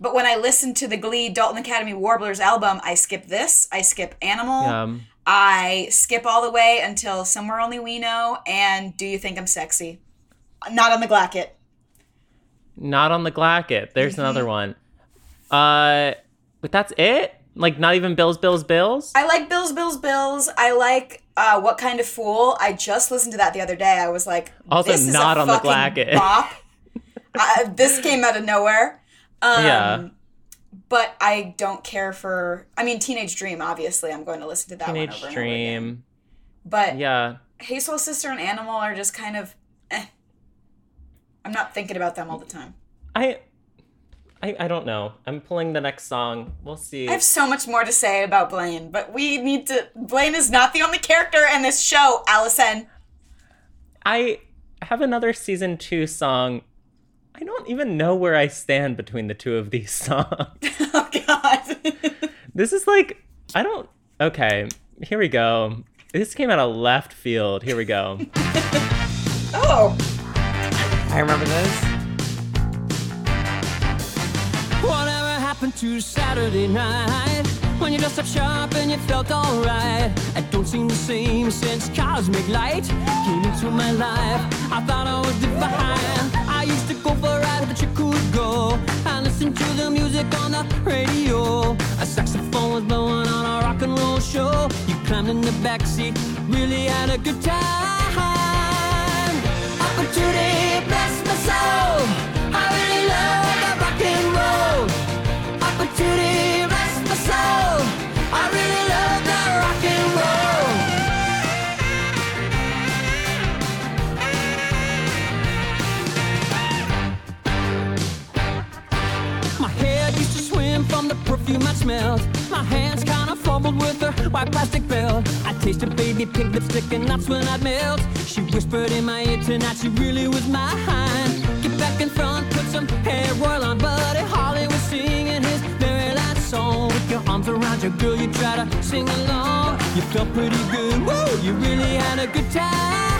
Speaker 3: but when I listen to the Glee Dalton Academy Warblers album, I skip this. I skip Animal. I skip all the way until Somewhere Only We Know and Do You Think I'm Sexy? Not on the Glacket.
Speaker 2: Not on the Glacket. There's
Speaker 3: Mm-hmm.
Speaker 2: another one. Uh, but that's it. Like not even Bills, Bills, Bills.
Speaker 3: I like Bills, Bills, Bills. I like uh, What Kind of Fool. I just listened to that the other day. I was like,
Speaker 2: Also
Speaker 3: this is
Speaker 2: not
Speaker 3: a
Speaker 2: on the Glacket.
Speaker 3: Bop. *laughs* uh, this came out of nowhere. Um,
Speaker 2: yeah,
Speaker 3: But I don't care for. I mean, Teenage Dream. Obviously, I'm going to listen to that one over
Speaker 2: Teenage
Speaker 3: and over again.
Speaker 2: Dream.
Speaker 3: But
Speaker 2: Yeah,
Speaker 3: Hey Soul Sister and Animal are just kind of. I'm not thinking about them all the time.
Speaker 2: I, I, I don't know. I'm pulling the next song. We'll see.
Speaker 3: I have so much more to say about Blaine, but we need to. Blaine is not the only character in this show, Allison.
Speaker 2: I have another season two song. I don't even know where I stand between the two of these *laughs* songs. *laughs*
Speaker 3: Oh, God. *laughs*
Speaker 2: This is like I don't. Okay, here we go. This came out of left field. Here we go.
Speaker 3: oh.
Speaker 4: I remember this.
Speaker 6: Whatever happened to Saturday night when you dressed up sharp and you felt alright? Don't seem the same since Cosmic Light came into my life. I thought I was divine. I used to go for you could go and listen to the music on the radio. A saxophone was blowing on a rock and roll show. You climbed in the really had a good time. Opportunity, from the perfume I smelled. My hands kinda fumbled with her white plastic belt. I tasted baby pink lipstick and that's when I melt. She whispered in my ear tonight she really was mine. Get back in front, put some hair oil on, buddy. Holly was singing his very last song. With your arms around your girl, you try to sing along. You felt pretty good, woo! You really had a good time.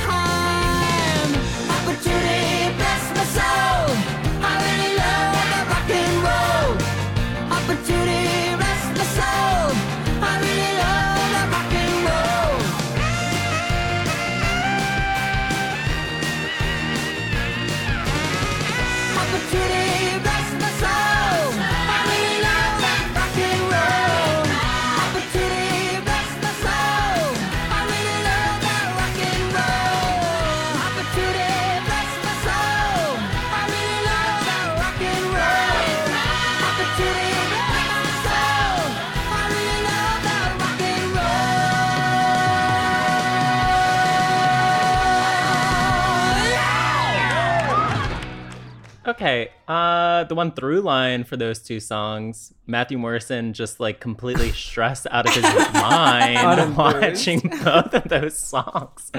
Speaker 2: Okay, uh, the one through line for those two songs, Matthew Morrison just like completely *laughs* stressed out of his mind *laughs* watching *laughs* both of those songs.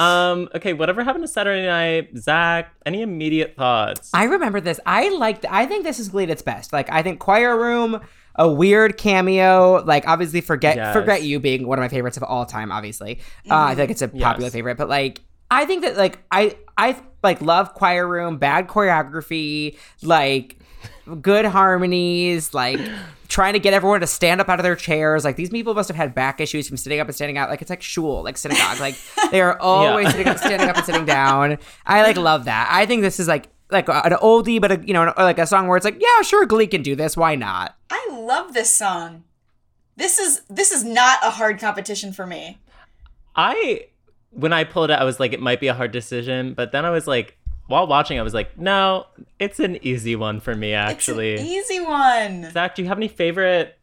Speaker 2: Um, okay, whatever happened to Saturday Night, Zach? Any immediate thoughts?
Speaker 4: I remember this. I liked. I think this is Glee at its best. Like I think Choir Room, a weird cameo. Like obviously, forget
Speaker 2: Yes.
Speaker 4: forget you being one of my favorites of all time. Obviously, uh, I think it's a popular
Speaker 2: Yes.
Speaker 4: favorite. But like, I think that like I I like love Choir Room. Bad choreography. Like good harmonies. Like trying to get everyone to stand up out of their chairs. Like these people must have had back issues from sitting up and standing out. Like it's like shul, like synagogue. Like they are *laughs* always
Speaker 2: Yeah.
Speaker 4: sitting up, standing up and sitting down. I like love that. I think this is like like an oldie, but a, you know, like a song where it's like, yeah, sure, Glee can do this. Why not?
Speaker 3: I love this song. This is this is not a hard competition for me.
Speaker 2: I when I pulled it, I was like, it might be a hard decision, but then I was like, while watching, I was like, no, it's an easy one for me actually.
Speaker 3: It's an easy one.
Speaker 2: Zach, do you have any favorite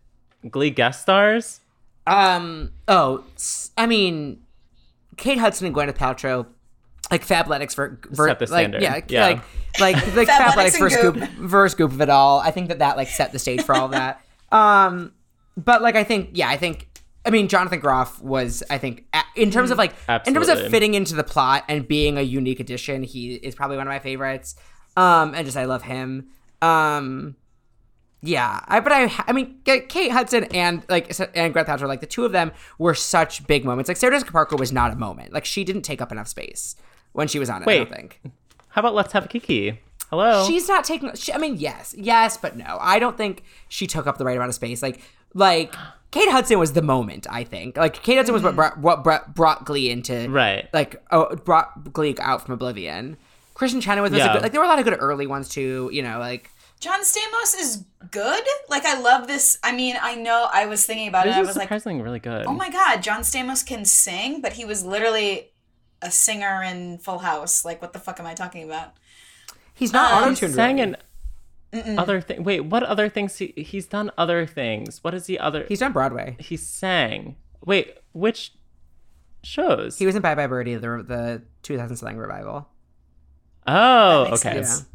Speaker 2: Glee guest stars?
Speaker 4: Um. Oh, I mean, Kate Hudson and Gwyneth Paltrow, like Fabletics for, for
Speaker 2: Set the
Speaker 4: like,
Speaker 2: standard.
Speaker 4: yeah,
Speaker 2: Yeah.
Speaker 4: like like *laughs* like
Speaker 3: Fabletics
Speaker 4: Fabletics
Speaker 3: and Goop.
Speaker 4: scoop first scoop of it all. I think that that like set the stage for all of that. *laughs* Um, but like I think yeah, I think I mean Jonathan Groff was I think in terms of like in terms of fitting into the plot and being a unique addition, he is probably one of my favorites. Um, and just I love him. Um. Yeah, I but I I mean Kate Hudson and like and Gwyneth Paltrow like the two of them were such big moments. Like Sarah Jessica Parker was not a moment. Like she didn't take up enough space when she was on it. I don't think
Speaker 2: How about Let's Have a Kiki? Hello.
Speaker 4: she's not taking. She, I mean, yes, yes, but no. I don't think she took up the right amount of space. Like like Kate Hudson was the moment. I think like Kate Hudson was what brought, what brought, brought Glee into
Speaker 2: Right.
Speaker 4: Like oh, brought Glee out from Oblivion. Kristin Chenoweth was, was a
Speaker 2: Yeah.
Speaker 4: good, like there were a lot of good early ones too. You know like.
Speaker 3: John Stamos is good. Like I love this. I mean, I know I was thinking about it.
Speaker 2: This
Speaker 3: I
Speaker 2: is
Speaker 3: was like,
Speaker 2: surprisingly really good.
Speaker 3: oh my god, John Stamos can sing, but he was literally a singer in Full House. Like, what the fuck am I talking about?
Speaker 4: He's not
Speaker 3: Um,
Speaker 4: auto
Speaker 2: He's
Speaker 4: tuned.
Speaker 2: sang in other thing. Wait, what other things? He he's done other things. What is he other?
Speaker 4: He's done Broadway.
Speaker 2: he sang. Wait, which shows?
Speaker 4: He was in Bye Bye Birdie, the the 2000 slang revival.
Speaker 2: oh, okay.
Speaker 3: sense.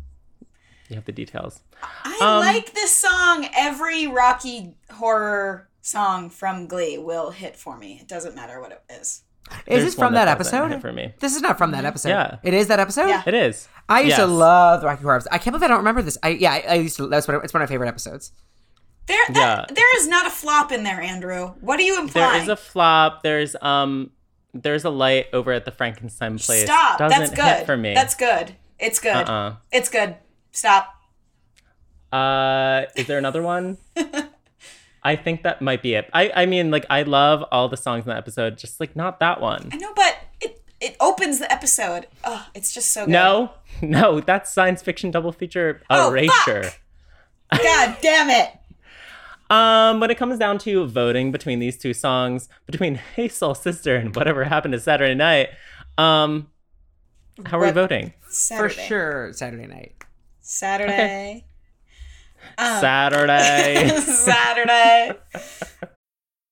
Speaker 2: You have the details.
Speaker 3: I
Speaker 2: Um,
Speaker 3: like this song. Every Rocky horror song from Glee will hit for me. It doesn't matter what it is.
Speaker 4: Is this from that,
Speaker 2: doesn't
Speaker 4: episode?
Speaker 2: for me.
Speaker 4: This is not from that episode.
Speaker 2: Yeah.
Speaker 4: It is that episode?
Speaker 3: Yeah.
Speaker 2: It is.
Speaker 4: I used to love the Rocky Horror episode. I can't believe I don't remember this. I yeah, I, I used to. That's what it's one of my favorite episodes.
Speaker 3: There, that,
Speaker 2: Yeah.
Speaker 3: there is not a flop in there, Andrew. What are you implying?
Speaker 2: There is a flop. There's um. There's a light over at the Frankenstein place.
Speaker 3: Stop.
Speaker 2: Doesn't
Speaker 3: That's good.
Speaker 2: hit for me.
Speaker 3: That's good. It's good.
Speaker 2: Uh-uh.
Speaker 3: It's good. Stop.
Speaker 2: Uh, is there another one? *laughs* I think that might be it. I I mean, like I love all the songs in the episode, just like not that one.
Speaker 3: I know, but it it opens the episode. Oh, it's just so good.
Speaker 2: No, *laughs* no, that's science fiction double feature
Speaker 3: Oh,
Speaker 2: erasure.
Speaker 3: fuck. *laughs* God damn it.
Speaker 2: Um, when it comes down to voting between these two songs, between *laughs* Hey Soul Sister and Whatever Happened to Saturday Night, um, how are we voting?
Speaker 3: Saturday.
Speaker 4: For sure, Saturday night.
Speaker 3: Saturday. Um, Um,
Speaker 2: Saturday. *laughs*
Speaker 3: Saturday.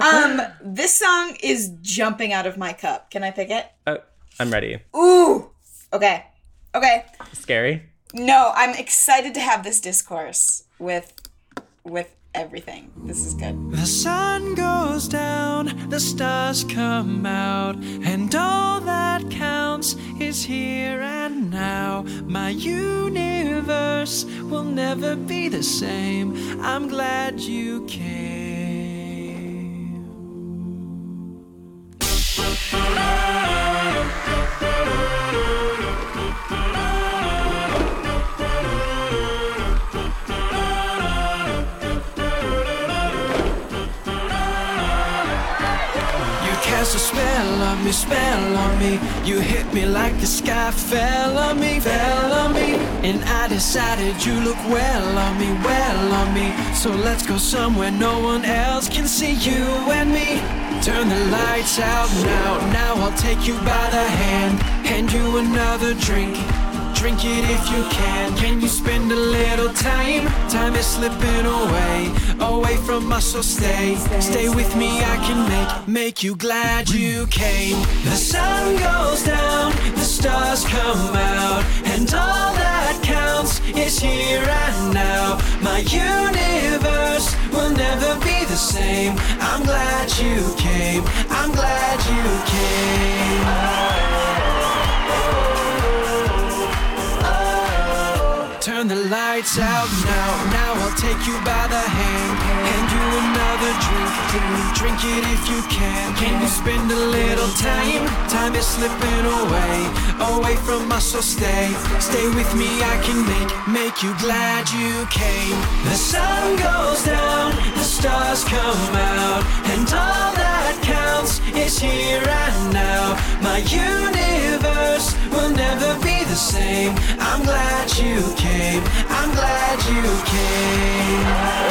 Speaker 3: Um, this song is jumping out of my cup. Can I pick it?
Speaker 2: Oh, I'm ready.
Speaker 3: Ooh. Okay. Okay.
Speaker 2: Scary.
Speaker 3: No, I'm excited to have this discourse with with everything. This is good.
Speaker 5: The sun goes down, the stars come out, and all that counts is here and now. My universe will never be the same. I'm glad you came. Cast a spell on me, spell on me. You hit me like the sky fell on me, fell on me. And I decided you look well on me, well on me. So let's go somewhere no one else can see you and me. Turn the lights out now, now I'll take you by the hand, hand you another drink. Drink it if you can. Can you spend a little time? Time is slipping away, away from us. So stay, stay with me. I can make make you glad you came. The sun goes down, the stars come out, and all that counts is here and now. My universe will never be the same. I'm glad you came. I'm glad you came. Turn the lights out now. Now I'll take you by the hand. Hand you drink. Drink it if you can. Can you spend a little time? Time is slipping away. Away from us, so stay. Stay with me, I can make make you glad you came. The sun goes down, the stars come out, and all that counts is here and now. My universe will never be the same. I'm glad you came. I'm glad you came.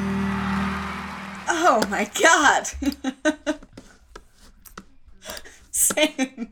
Speaker 3: Oh my god. *laughs* Same.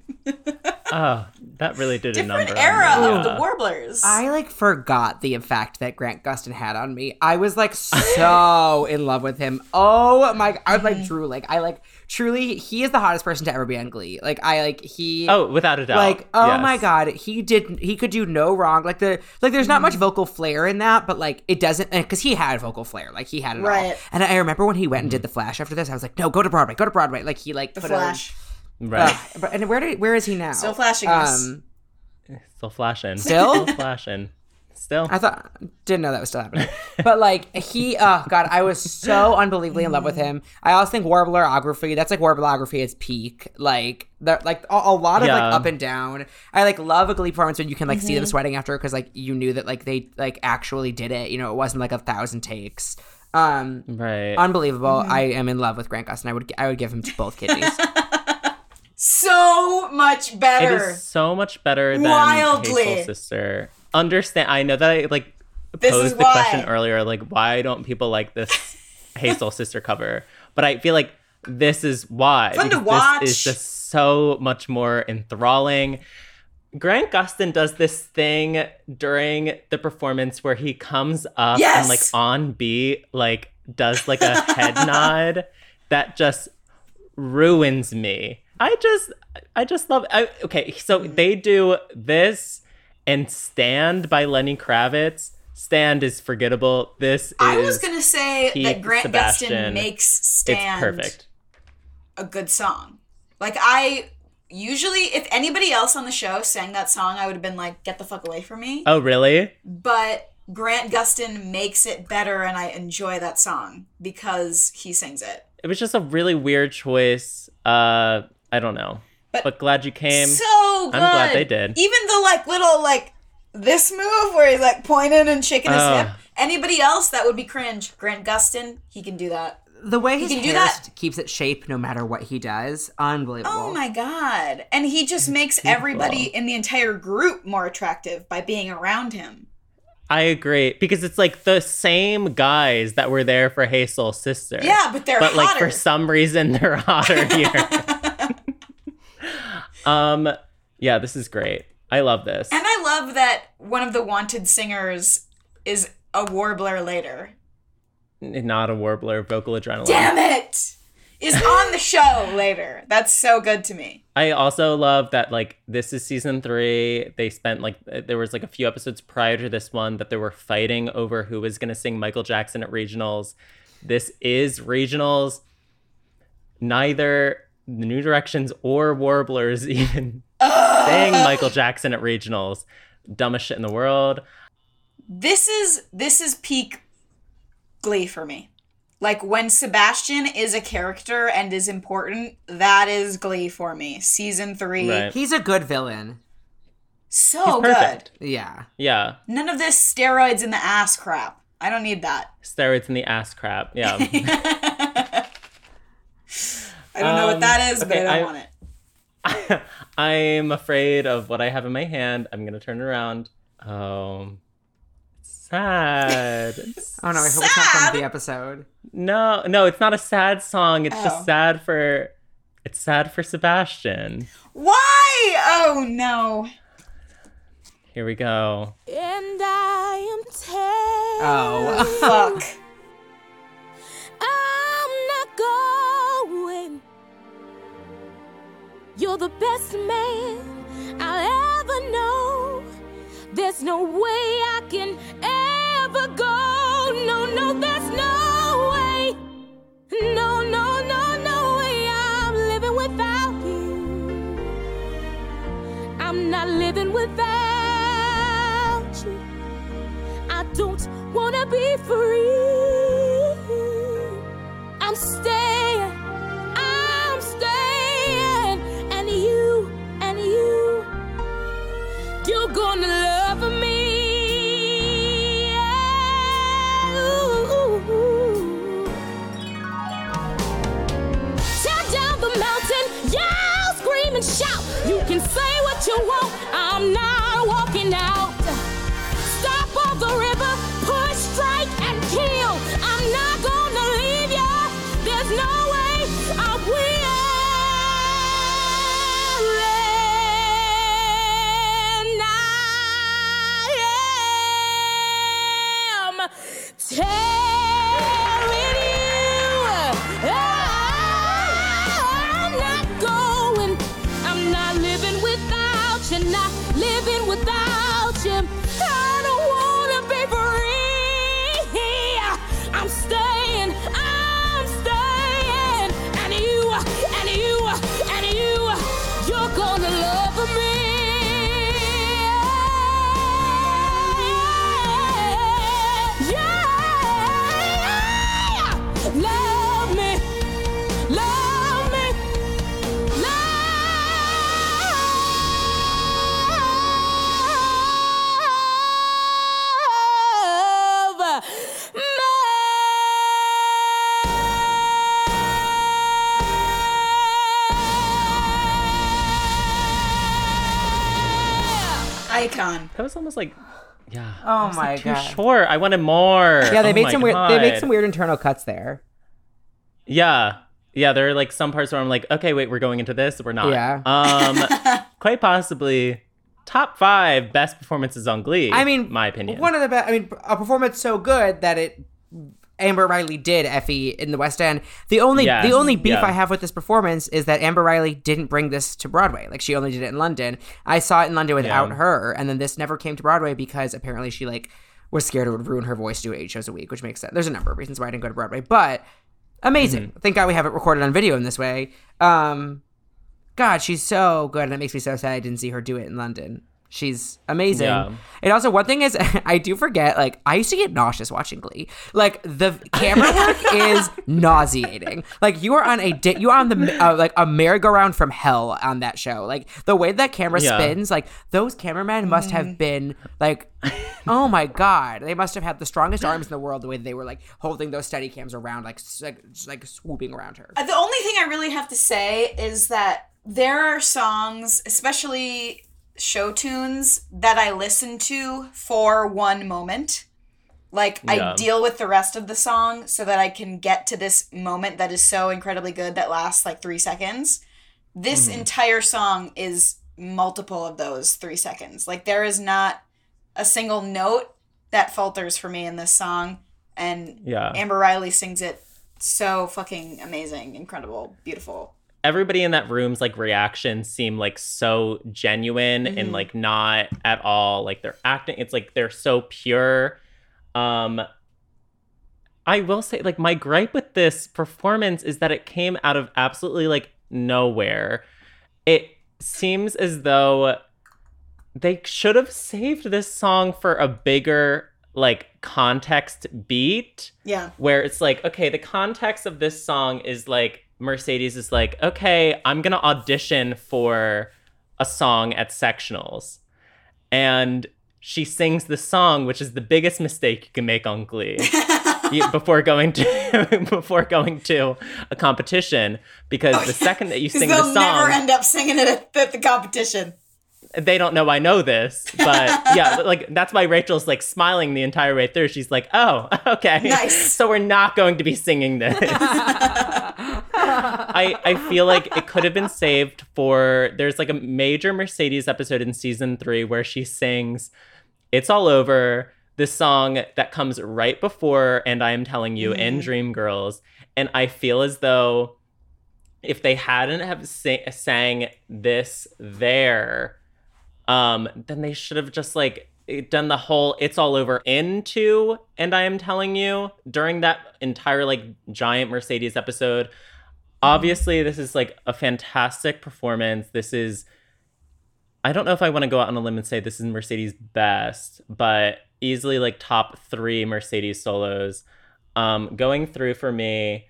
Speaker 2: Oh, that really did a number.
Speaker 3: Different
Speaker 2: number.
Speaker 3: era
Speaker 2: on me.
Speaker 3: of the Warblers.
Speaker 4: I like forgot the effect that Grant Gustin had on me. I was like so *laughs* in love with him. Oh my! I was like mm-hmm. Drew. Like I like truly. He is the hottest person to ever be on Glee. Like I like he.
Speaker 2: Oh, without a doubt.
Speaker 4: Like oh
Speaker 2: Yes.
Speaker 4: my god, he did he could do no wrong. Like the like there's not much
Speaker 3: Mm-hmm.
Speaker 4: vocal flair in that, but like it doesn't because he had vocal flair. Like he had it all.
Speaker 3: Right.
Speaker 4: And I remember when he went and did the Flash after this, I was like, no, go to Broadway, go to Broadway. Like he like
Speaker 3: the
Speaker 4: put on-
Speaker 3: Flash.
Speaker 2: Right.
Speaker 4: Ugh, but and where did where is he now?
Speaker 3: Still flashing us.
Speaker 4: Um,
Speaker 2: Still flashing.
Speaker 4: Still?
Speaker 2: flashing. Still.
Speaker 4: I thought didn't know that was still happening. But like he *laughs* oh god, I was so unbelievably in love with him. I also think Warblerography, that's like Warblerography at its peak. Like there like a, a lot of
Speaker 2: Yeah.
Speaker 4: like up and down. I like love a glee performance when you can like see
Speaker 3: Mm-hmm.
Speaker 4: them sweating after because like you knew that like they like actually did it. You know, it wasn't like a thousand takes. Um
Speaker 2: right.
Speaker 4: unbelievable.
Speaker 3: Mm-hmm.
Speaker 4: I am in love with Grant Gustin. I would I would give him both kidneys. *laughs*
Speaker 3: So much better.
Speaker 2: is so much better than
Speaker 3: Wildly.
Speaker 2: Hey Soul Sister. Understand? I know that I like
Speaker 3: This
Speaker 2: posed the question earlier, like why don't people like this Hey Soul Sister cover? But I feel like this is why.
Speaker 3: Fun to watch.
Speaker 2: This is just so much more enthralling. Grant Gustin does this thing during the performance where he comes up
Speaker 3: Yes.
Speaker 2: and like on beat, like does like a head *laughs* nod that just ruins me. I just I just love I, okay, so they do this and Stand by Lenny Kravitz. Stand is forgettable. This is
Speaker 3: I was gonna say
Speaker 2: Pete
Speaker 3: that Grant
Speaker 2: Sebastian.
Speaker 3: Gustin makes
Speaker 2: it's
Speaker 3: Stand
Speaker 2: perfect.
Speaker 3: a good song. Like I usually, if anybody else on the show sang that song, I would have been like, "Get the fuck away from me."
Speaker 2: Oh really?
Speaker 3: But Grant Gustin makes it better, and I enjoy that song because he sings it.
Speaker 2: It was just a really weird choice. Uh I don't know.
Speaker 3: But-
Speaker 2: But, glad you came.
Speaker 3: So good.
Speaker 2: I'm glad they did.
Speaker 3: Even the like little like this move where he's like pointing and shaking his
Speaker 2: Ugh.
Speaker 3: hip. Anybody else that would be cringe. Grant Gustin, he can do that.
Speaker 4: the way his
Speaker 3: can do
Speaker 4: hair
Speaker 3: that.
Speaker 4: keeps its shape no matter what he does, unbelievable.
Speaker 3: Oh my god. And he just makes everybody in the entire group more attractive by being around him.
Speaker 2: I agree because it's like the same guys that were there for Hazel's sister.
Speaker 3: Yeah, but they're
Speaker 2: but like for some reason they're *laughs* hotter here. *laughs* um, yeah, this is great. I love this.
Speaker 3: And I love that one of the wanted singers is a warbler later.
Speaker 2: Not a warbler, vocal adrenaline.
Speaker 3: Damn it! Is *laughs* on the show later. That's so good to me.
Speaker 2: I also love that like this is season three. They spent like there was like a few episodes prior to this one that they were fighting over who was gonna sing Michael Jackson at regionals. This is regionals. Neither the New Directions or Warblers *laughs* even sang Michael Jackson at regionals. Dumbest shit in the world.
Speaker 3: This is this is peak glee for me. Like when Sebastian is a character and is important, that is glee for me. Season 3.
Speaker 2: Right.
Speaker 4: He's a good villain.
Speaker 3: So good.
Speaker 4: Yeah.
Speaker 2: Yeah.
Speaker 3: None of this steroids in the ass crap. I don't need that.
Speaker 2: Steroids in the ass crap. Yeah. *laughs* *laughs*
Speaker 3: I don't know what
Speaker 2: Um,
Speaker 3: that is, but I don't
Speaker 2: I-
Speaker 3: want it. *laughs*
Speaker 2: I'm afraid of what I have in my hand. I'm gonna turn it around. Oh, sad. *laughs*
Speaker 4: Oh no, I hope it's not from the episode.
Speaker 2: no, no, it's not a sad song. It's
Speaker 3: Oh.
Speaker 2: just sad for. It's sad for Sebastian.
Speaker 3: Why? Oh no.
Speaker 2: Here we go.
Speaker 7: And I am
Speaker 4: Oh. *laughs*
Speaker 3: Fuck.
Speaker 7: You're the best man I'll ever know. There's no way I can ever go. No, no, there's no way. No, no, no, no way. I'm living without you. I'm not living without you. I don't wanna be free. I'm staying, gonna love me. Yeah. Tear down the mountain, scream, and shout.
Speaker 3: You
Speaker 2: can say what you want,
Speaker 4: I'm
Speaker 2: not. Was, like, yeah.
Speaker 4: Oh my
Speaker 2: too
Speaker 4: God.
Speaker 2: short. I wanted more.
Speaker 4: Yeah, they
Speaker 2: Oh
Speaker 4: made
Speaker 2: my
Speaker 4: some weird. They make some weird internal cuts there.
Speaker 2: Yeah. Yeah, there are like some parts where I'm like, okay, wait, we're going into this. We're not.
Speaker 4: Yeah.
Speaker 2: Um, *laughs* quite possibly top five best performances on Glee.
Speaker 4: I mean,
Speaker 2: my opinion.
Speaker 4: One of the best. I mean, a performance so good that it. Amber Riley did Effie in the West End. The only
Speaker 2: Yes,
Speaker 4: the only beef
Speaker 2: yeah.
Speaker 4: I have with this performance is that Amber Riley didn't bring this to Broadway. Like she only did it in London. I saw it in London without
Speaker 2: Yeah.
Speaker 4: her, and then this never came to Broadway because apparently she like was scared it would ruin her voice to do eight shows a week, which makes sense. There's a number of reasons why I didn't go to Broadway, but amazing.
Speaker 2: Mm-hmm.
Speaker 4: Thank God we have it recorded on video in this way. Um, God, she's so good, and it makes me so sad I didn't see her do it in London. She's amazing.
Speaker 2: Yeah.
Speaker 4: And also, one thing is, *laughs* I do forget. Like, I used to get nauseous watching Glee. Like, the camera *laughs* work is nauseating. Like, you are on a di- you are on the uh, like a merry-go-round from hell on that show. Like, the way that camera
Speaker 2: Yeah.
Speaker 4: spins. Like, those cameramen must have been like, oh my god, they must have had the strongest arms in the world. The way they were like holding those steady cams around, like like, like swooping around her.
Speaker 3: Uh, The only thing I really have to say is that there are songs, especially show tunes, that I listen to for one moment. Like
Speaker 2: Yeah.
Speaker 3: I deal with the rest of the song so that I can get to this moment that is so incredibly good that lasts like three seconds. This mm-hmm. entire song is multiple of those three seconds. Like there is not a single note that falters for me in this song. And
Speaker 2: Yeah.
Speaker 3: Amber Riley sings it so fucking amazing, incredible, beautiful.
Speaker 2: Everybody in that room's like reactions seem like so genuine
Speaker 3: Mm-hmm.
Speaker 2: and like not at all like they're acting. It's like they're so pure. Um, I will say, like, my gripe with this performance is that it came out of absolutely like nowhere. It seems as though they should have saved this song for a bigger like context beat
Speaker 3: Yeah.
Speaker 2: where it's like, okay, the context of this song is like Mercedes is like, okay, I'm gonna audition for a song at sectionals. And she sings the song, which is the biggest mistake you can make on Glee. *laughs* *laughs* before going to *laughs* before going to a competition because oh, the second that you sing
Speaker 3: they'll never end up singing it at, at the competition.
Speaker 2: they don't know I know this, but yeah, like that's why Rachel's like smiling the entire way through. She's like, "Oh, okay,
Speaker 3: Nice.
Speaker 2: So we're not going to be singing this." I I feel like it could have been saved for. There's like a major Mercedes episode in season three where she sings "It's All Over," this song that comes right before "And I Am Telling You" and "Dreamgirls," and I feel as though if they hadn't have sa- sang this there um then they should have just like done the whole it's all over into and i am telling you during that entire like giant mercedes episode obviously this is like a fantastic performance this is i don't know if i want to go out on a limb and say this is mercedes best but easily like top three mercedes solos um going through for me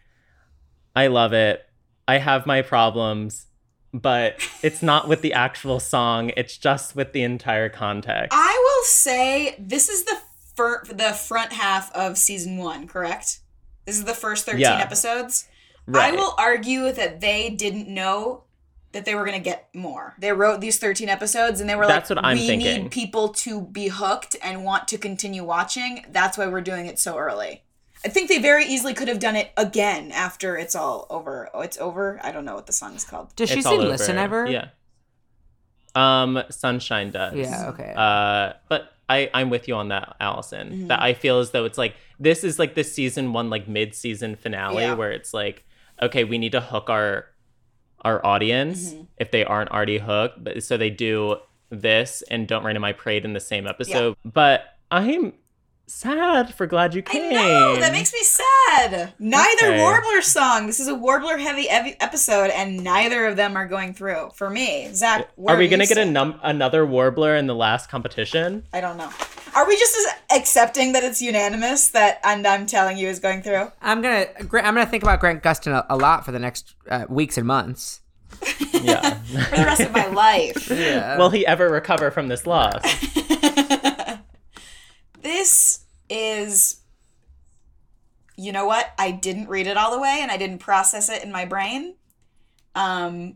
Speaker 2: i love it i have my problems but it's not with the actual song it's just with the entire context
Speaker 3: I will say this is the fir- the front half of season one, correct? This is the first 13
Speaker 2: Yeah.
Speaker 3: episodes. I will argue that they didn't know that they were going to get more. They wrote these 13 episodes and they were
Speaker 2: That's
Speaker 3: like,
Speaker 2: what I'm
Speaker 3: we
Speaker 2: thinking.
Speaker 3: need people to be hooked and want to continue watching. That's why we're doing it so early. I think they very easily could have done it again after it's all over. Oh, it's over? I don't know what the song is called.
Speaker 4: Does she
Speaker 2: It's
Speaker 4: sing "Listen" ever?
Speaker 2: Yeah. Um, Sunshine does.
Speaker 4: Yeah, okay.
Speaker 2: Uh, but I I'm with you on that, Allison.
Speaker 3: Mm-hmm.
Speaker 2: That I feel as though it's like this is like the season one like mid season finale
Speaker 3: Yeah.
Speaker 2: where it's like okay we need to hook our our audience
Speaker 3: Mm-hmm.
Speaker 2: if they aren't already hooked, but so they do this and don't rain on my parade in the same episode. But I'm sad for glad you Came.
Speaker 3: I know that makes me sad. Neither
Speaker 2: Okay.
Speaker 3: Warbler song. This is a Warbler heavy ev- episode, and neither of them are going through for me. Zach,
Speaker 2: Are we gonna get a num- another warbler in the last competition?
Speaker 3: I don't know. Are we just accepting that it's unanimous that and I'm telling you is going through?
Speaker 4: I'm gonna I'm gonna think about Grant Gustin a, a lot for the next uh, weeks and months. *laughs*
Speaker 2: Yeah.
Speaker 3: For the rest of my life. *laughs* Yeah.
Speaker 2: Will he ever recover from this loss? *laughs*
Speaker 3: This is you know what? I didn't read it all the way and I didn't process it in my brain. Um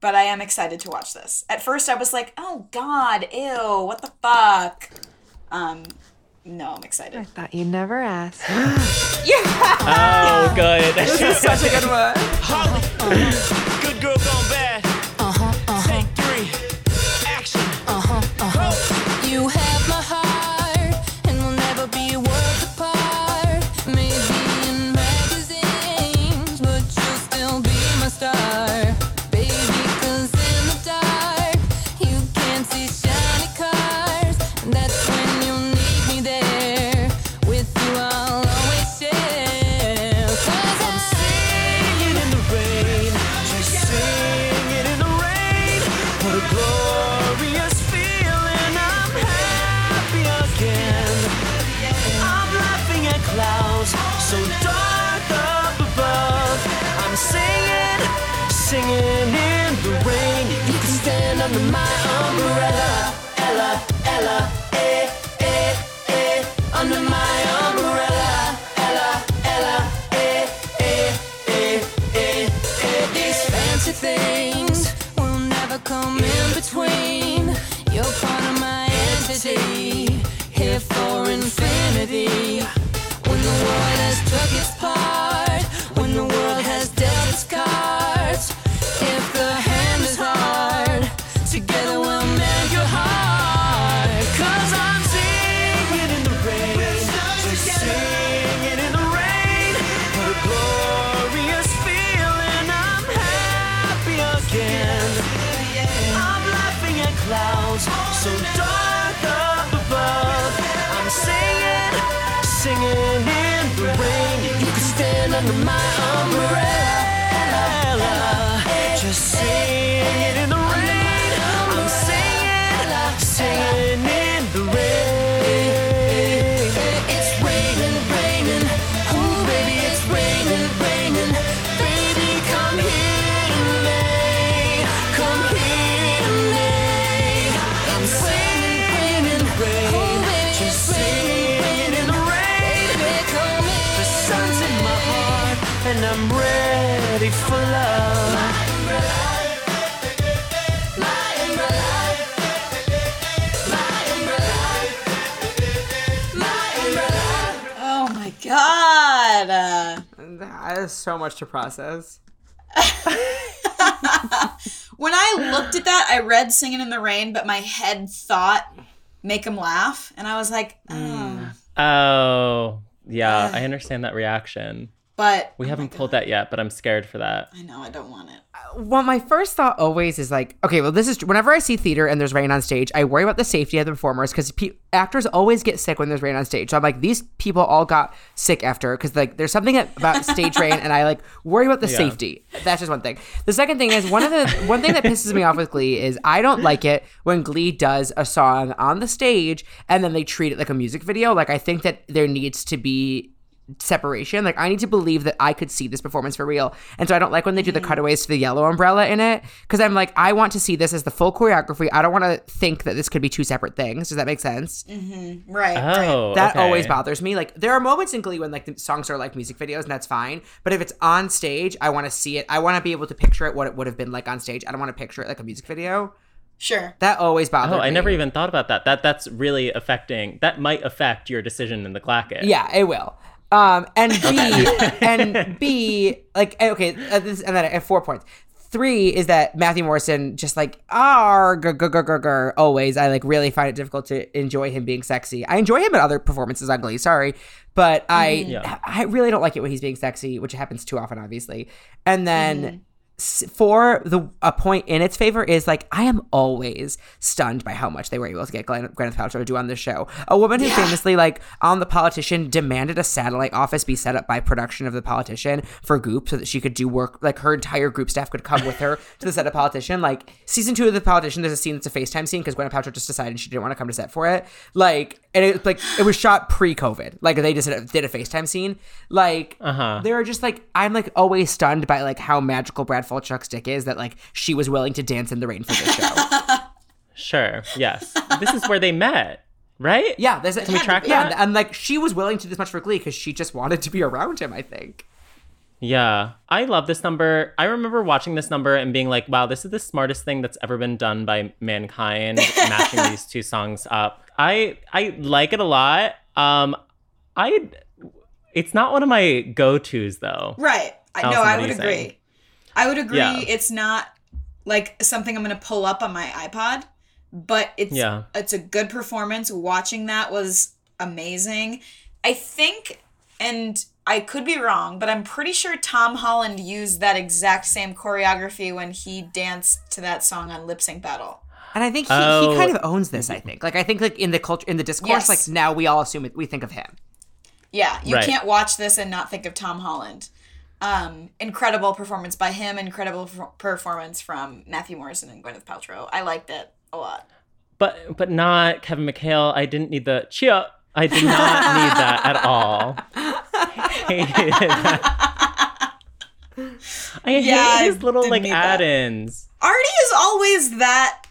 Speaker 3: but I am excited to watch this. At first, I was like, "Oh God, ew, what the fuck." Um, no, I'm excited.
Speaker 8: I thought you'd never ask. *gasps* *gasps* Yeah!
Speaker 2: Oh, good.
Speaker 4: this is Such a good one. *laughs*
Speaker 5: Good girl gone bad. So dark up above. I'm singing, singing in the rain. You can stand under my umbrella. So
Speaker 4: much to process. *laughs*
Speaker 3: when I looked at that, I read "Singing in the Rain," but my head thought make him Laugh," and I was like, mm. oh.
Speaker 2: Oh, yeah. I understand that reaction.
Speaker 3: But
Speaker 2: We oh haven't pulled that yet, but I'm scared for that.
Speaker 3: I know I don't want it.
Speaker 4: Uh, well, my first thought always is like, okay, well, this is whenever I see theater and there's rain on stage, I worry about the safety of the performers because pe- actors always get sick when there's rain on stage. So I'm like, these people all got sick after because like there's something about stage rain, and I like worry about the
Speaker 2: Yeah.
Speaker 4: safety. That's just one thing. The second thing is one of the one thing that pisses me off with Glee is I don't like it when Glee does a song on the stage and then they treat it like a music video. Like I think that there needs to be separation. Like I need to believe that I could see this performance for real. And so I don't like when they do the mm-hmm. cutaways to the yellow umbrella in it because I'm like I want to see this as the full choreography. I don't want to think that this could be two separate things. Does that make sense? Mm-hmm.
Speaker 3: Right. right.
Speaker 2: Oh,
Speaker 4: That
Speaker 2: okay.
Speaker 4: always bothers me. Like there are moments in Glee when like the songs are like music videos and that's fine. But if it's on stage, I want to see it. I want to be able to picture it what it would have been like on stage. I don't want to picture it like a music video.
Speaker 3: Sure.
Speaker 4: That always bothers
Speaker 2: Oh,
Speaker 4: me.
Speaker 2: I never even thought about that. That that's really affecting. That might affect your decision in the Glacket.
Speaker 4: Yeah, it will. Um, and B, *laughs* and B, like eh, okay, uh, this, and then at four points. Three is that Matthew Morrison just like ah grr, grr, grr, grr, grr, always. I like really find it difficult to enjoy him being sexy. I enjoy him in other performances on Glee, sorry, but I
Speaker 2: Yeah.
Speaker 4: I really don't like it when he's being sexy, which happens too often, obviously. And then s- for the a point in its favor is like I am always stunned by how much they were able to get Glenn, Gwyneth Paltrow to do on this show. A woman who famously like on the politician demanded a satellite office be set up by production of the politician for Goop so that she could do work like her entire group staff could come with her *laughs* to the set of politician. Like season two of the politician, there's a scene that's a FaceTime scene because Gwyneth Paltrow just decided she didn't want to come to set for it. Like and it like it was shot pre-COVID. Like they just did a, did a FaceTime scene. Like
Speaker 2: Uh-huh.
Speaker 4: there are just like I'm like always stunned by like how magical Brad Falchuk's dick is that like she was willing to dance in the rain for this show. *laughs*
Speaker 2: Sure. Yes. this is where they met, right?
Speaker 4: yeah, there's a,
Speaker 2: Can we track
Speaker 4: yeah,
Speaker 2: that?
Speaker 4: and like she was willing to do this much for Glee because she just wanted to be around him. I think.
Speaker 2: Yeah, I love this number. I remember watching this number and being like, wow, this is the smartest thing that's ever been done by mankind, *laughs* matching these two songs up. I I like it a lot. Um I it's not one of my go-tos though.
Speaker 3: Right. I
Speaker 2: Allison,
Speaker 3: no, I would
Speaker 2: do you
Speaker 3: agree.
Speaker 2: Think?
Speaker 3: I would agree.
Speaker 2: Yeah.
Speaker 3: It's not like something I'm gonna pull up on my iPod, but it's
Speaker 2: Yeah.
Speaker 3: it's a good performance. Watching that was amazing. I think, and I could be wrong, but I'm pretty sure Tom Holland used that exact same choreography when he danced to that song on Lip Sync Battle.
Speaker 4: And I think he,
Speaker 2: Oh.
Speaker 4: he kind of owns this. I think, like, I think, like in the culture, in the discourse,
Speaker 3: Yes.
Speaker 4: like now we all assume it, we think of him.
Speaker 3: Yeah, you
Speaker 2: Right.
Speaker 3: can't watch this and not think of Tom Holland. Um, incredible performance by him. Incredible per- performance from Matthew Morrison and Gwyneth Paltrow. I liked it a lot.
Speaker 2: But but not Kevin McHale. I didn't need the cheer. I did not need that at all. Hated *laughs* that. I hate
Speaker 3: Yeah, I
Speaker 2: his little like add-ins.
Speaker 3: Artie is always that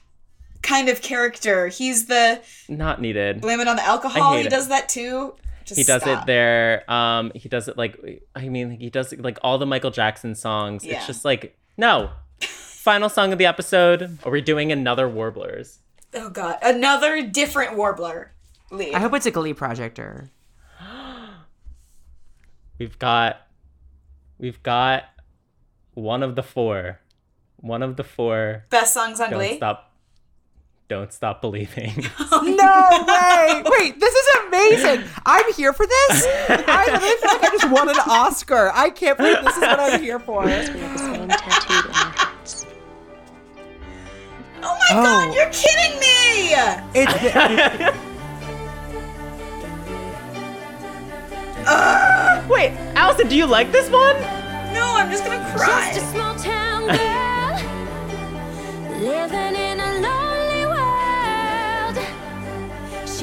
Speaker 3: kind of character. He's the
Speaker 2: Not needed.
Speaker 3: blame it on the alcohol. He
Speaker 2: it.
Speaker 3: does that too. Just
Speaker 2: he does
Speaker 3: stop.
Speaker 2: it there. Um, he does it like I mean, he does it like all the Michael Jackson songs.
Speaker 3: Yeah.
Speaker 2: It's just like no. Final song of the episode. Are we doing another Warblers?
Speaker 3: Oh god, another different warbler. Lead.
Speaker 4: I hope it's a Glee projector. *gasps*
Speaker 2: We've got we've got one of the four. One of the four.
Speaker 3: Best songs on
Speaker 2: Don't
Speaker 3: Glee.
Speaker 2: stop. Don't stop believing. *laughs* *laughs*
Speaker 4: no way! Wait, this is amazing. I'm here for this. I literally feel like I just won an Oscar. I can't believe this is what I'm here for. *laughs*
Speaker 3: Oh my
Speaker 4: Oh.
Speaker 3: god, you're kidding me!
Speaker 4: It's
Speaker 2: Wait, Allison, do you like this one?
Speaker 3: No, I'm just gonna cry.
Speaker 6: Just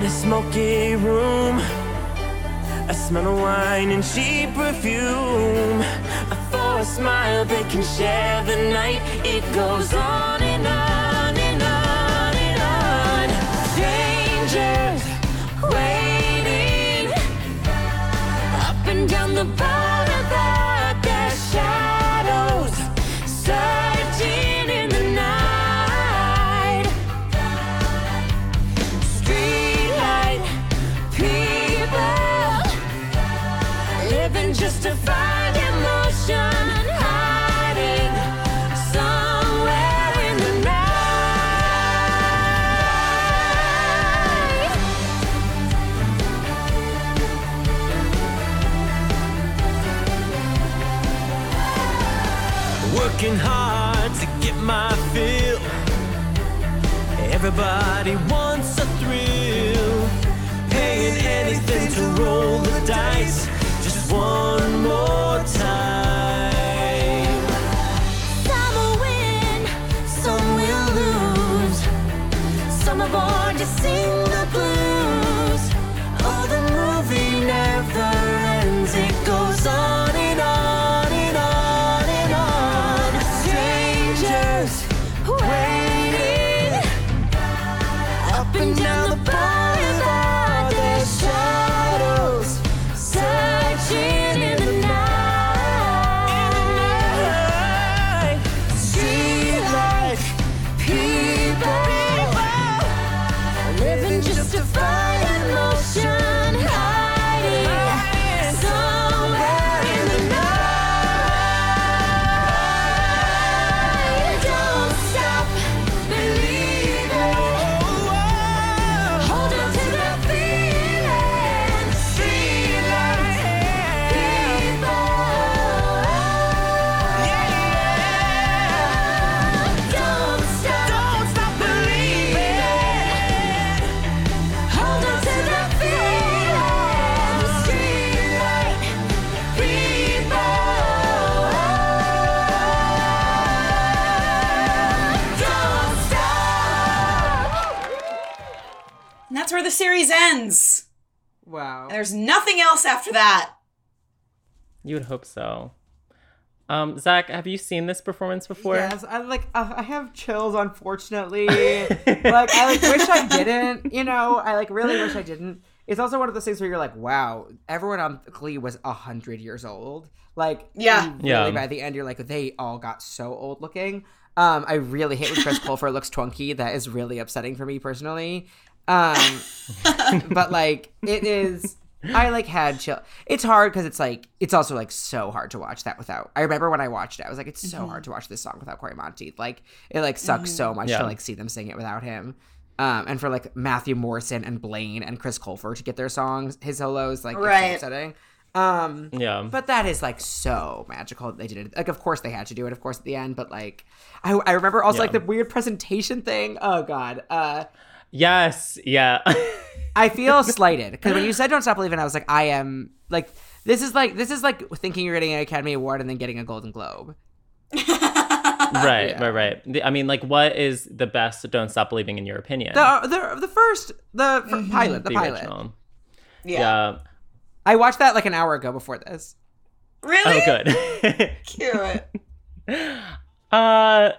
Speaker 5: In a smoky room. I smell of wine and cheap perfume. For a smile, they can share the night. It goes on and on and on and on. Strangers waiting
Speaker 6: Up and down the boulevard,
Speaker 5: Everybody wants a thrill. Paying anything to roll the dice. Just one more time.
Speaker 6: Some will win, some will lose. Some are born to sing the blues.
Speaker 5: Oh, the movie never ends. It goes on
Speaker 3: nothing else after that.
Speaker 2: You would hope so. Um, Zach, have you seen this performance before?
Speaker 4: Yes, I like. Uh, I have chills, unfortunately. *laughs* like, I like wish I didn't. You know, I like really wish I didn't. It's also one of those things where you're like, wow, everyone on Glee was a hundred years old. Like,
Speaker 3: Yeah.
Speaker 4: really
Speaker 2: Yeah.
Speaker 4: by the end, you're like, they all got so old looking. Um, I really hate when Chris *laughs* Colfer looks twunky. That is really upsetting for me personally. Um, *laughs* but like, it is. I like had chill. It's hard because it's like it's also like so hard to watch that without. I remember when I watched it, I was like, it's so hard to watch this song without Cory Monteith. Like it like sucks so much
Speaker 2: Yeah.
Speaker 4: to like see them sing it without him. Um, and for like Matthew Morrison and Blaine and Chris Colfer to get their songs, his solos, like
Speaker 3: Right.
Speaker 4: it's so upsetting. Um,
Speaker 2: Yeah.
Speaker 4: but that is like so magical. They did it. Like, of course they had to do it, of course, at the end. But like, I, I remember also like the weird presentation thing. Oh god. Uh,
Speaker 2: yes. Yeah.
Speaker 4: I feel *laughs* slighted because when you said "Don't Stop Believing," I was like, I am like, this is like this is like thinking you're getting an Academy Award and then getting a Golden Globe. *laughs*
Speaker 2: right. Right. Right. The- I mean, like, what is the best "Don't Stop Believing" in your opinion?
Speaker 4: The the the first the f- pilot the,
Speaker 2: The
Speaker 4: pilot.
Speaker 2: original.
Speaker 3: Yeah.
Speaker 2: Yeah.
Speaker 4: I watched that like an hour ago before this.
Speaker 3: Really?
Speaker 2: Oh, good. *laughs*
Speaker 3: Cute.
Speaker 2: Uh,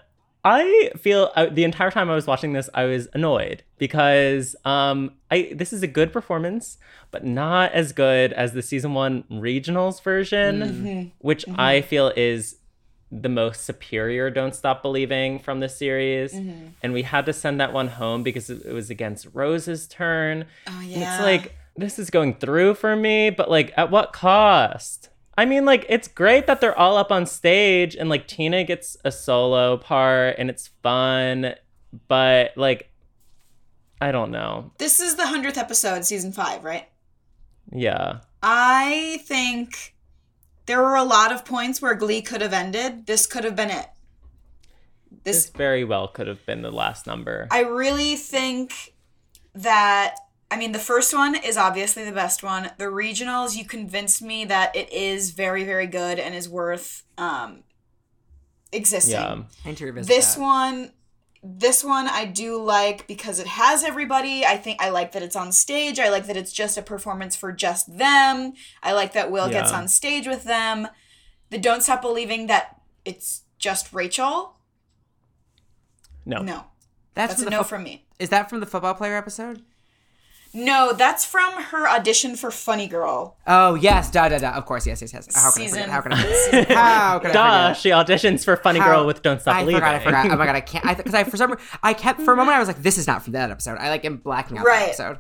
Speaker 2: I feel uh, the entire time I was watching this, I was annoyed because um, I this is a good performance, but not as good as the season one regionals version, which I feel is the most superior. Don't stop believing from the series, and we had to send that one home because it was against Rose's turn.
Speaker 3: Oh
Speaker 2: And
Speaker 3: yeah.
Speaker 2: It's like this is going through for me, but like at what cost? I mean, like it's great that they're all up on stage and like Tina gets a solo part and it's fun, but like I don't know.
Speaker 3: this is the hundredth episode, season five, right?
Speaker 2: Yeah.
Speaker 3: I think there were a lot of points where Glee could have ended. This could have been it.
Speaker 2: This
Speaker 3: This
Speaker 2: very well could have been the last number.
Speaker 3: I really think that I mean the first one is obviously the best one. The regionals, you convinced me that it is very, very good and is worth um existing.
Speaker 2: yeah.
Speaker 4: I need to revisit
Speaker 3: This
Speaker 4: that.
Speaker 3: one this one I do like because it has everybody. I think I like that it's on stage. I like that it's just a performance for just them. I like that Will gets on stage with them. The Don't Stop Believing that it's just Rachel.
Speaker 2: No.
Speaker 3: No.
Speaker 4: That's,
Speaker 3: That's a no
Speaker 4: fo-
Speaker 3: from me.
Speaker 4: Is that from the football player episode?
Speaker 3: No, that's from her audition for Funny Girl.
Speaker 4: Oh yes, da da da. Of course, yes, yes, yes. How can
Speaker 3: Season-
Speaker 4: I forget? How can I forget? How can I
Speaker 2: Duh,
Speaker 4: forget?
Speaker 2: she auditions for Funny
Speaker 4: How-
Speaker 2: Girl with Don't Stop
Speaker 4: I
Speaker 2: Believing.
Speaker 4: forgot. I forgot. Oh my god, I can't. I because I for some re- I kept for a moment I was like, this is not from that episode. I like am blacking out
Speaker 3: Right.
Speaker 4: that episode.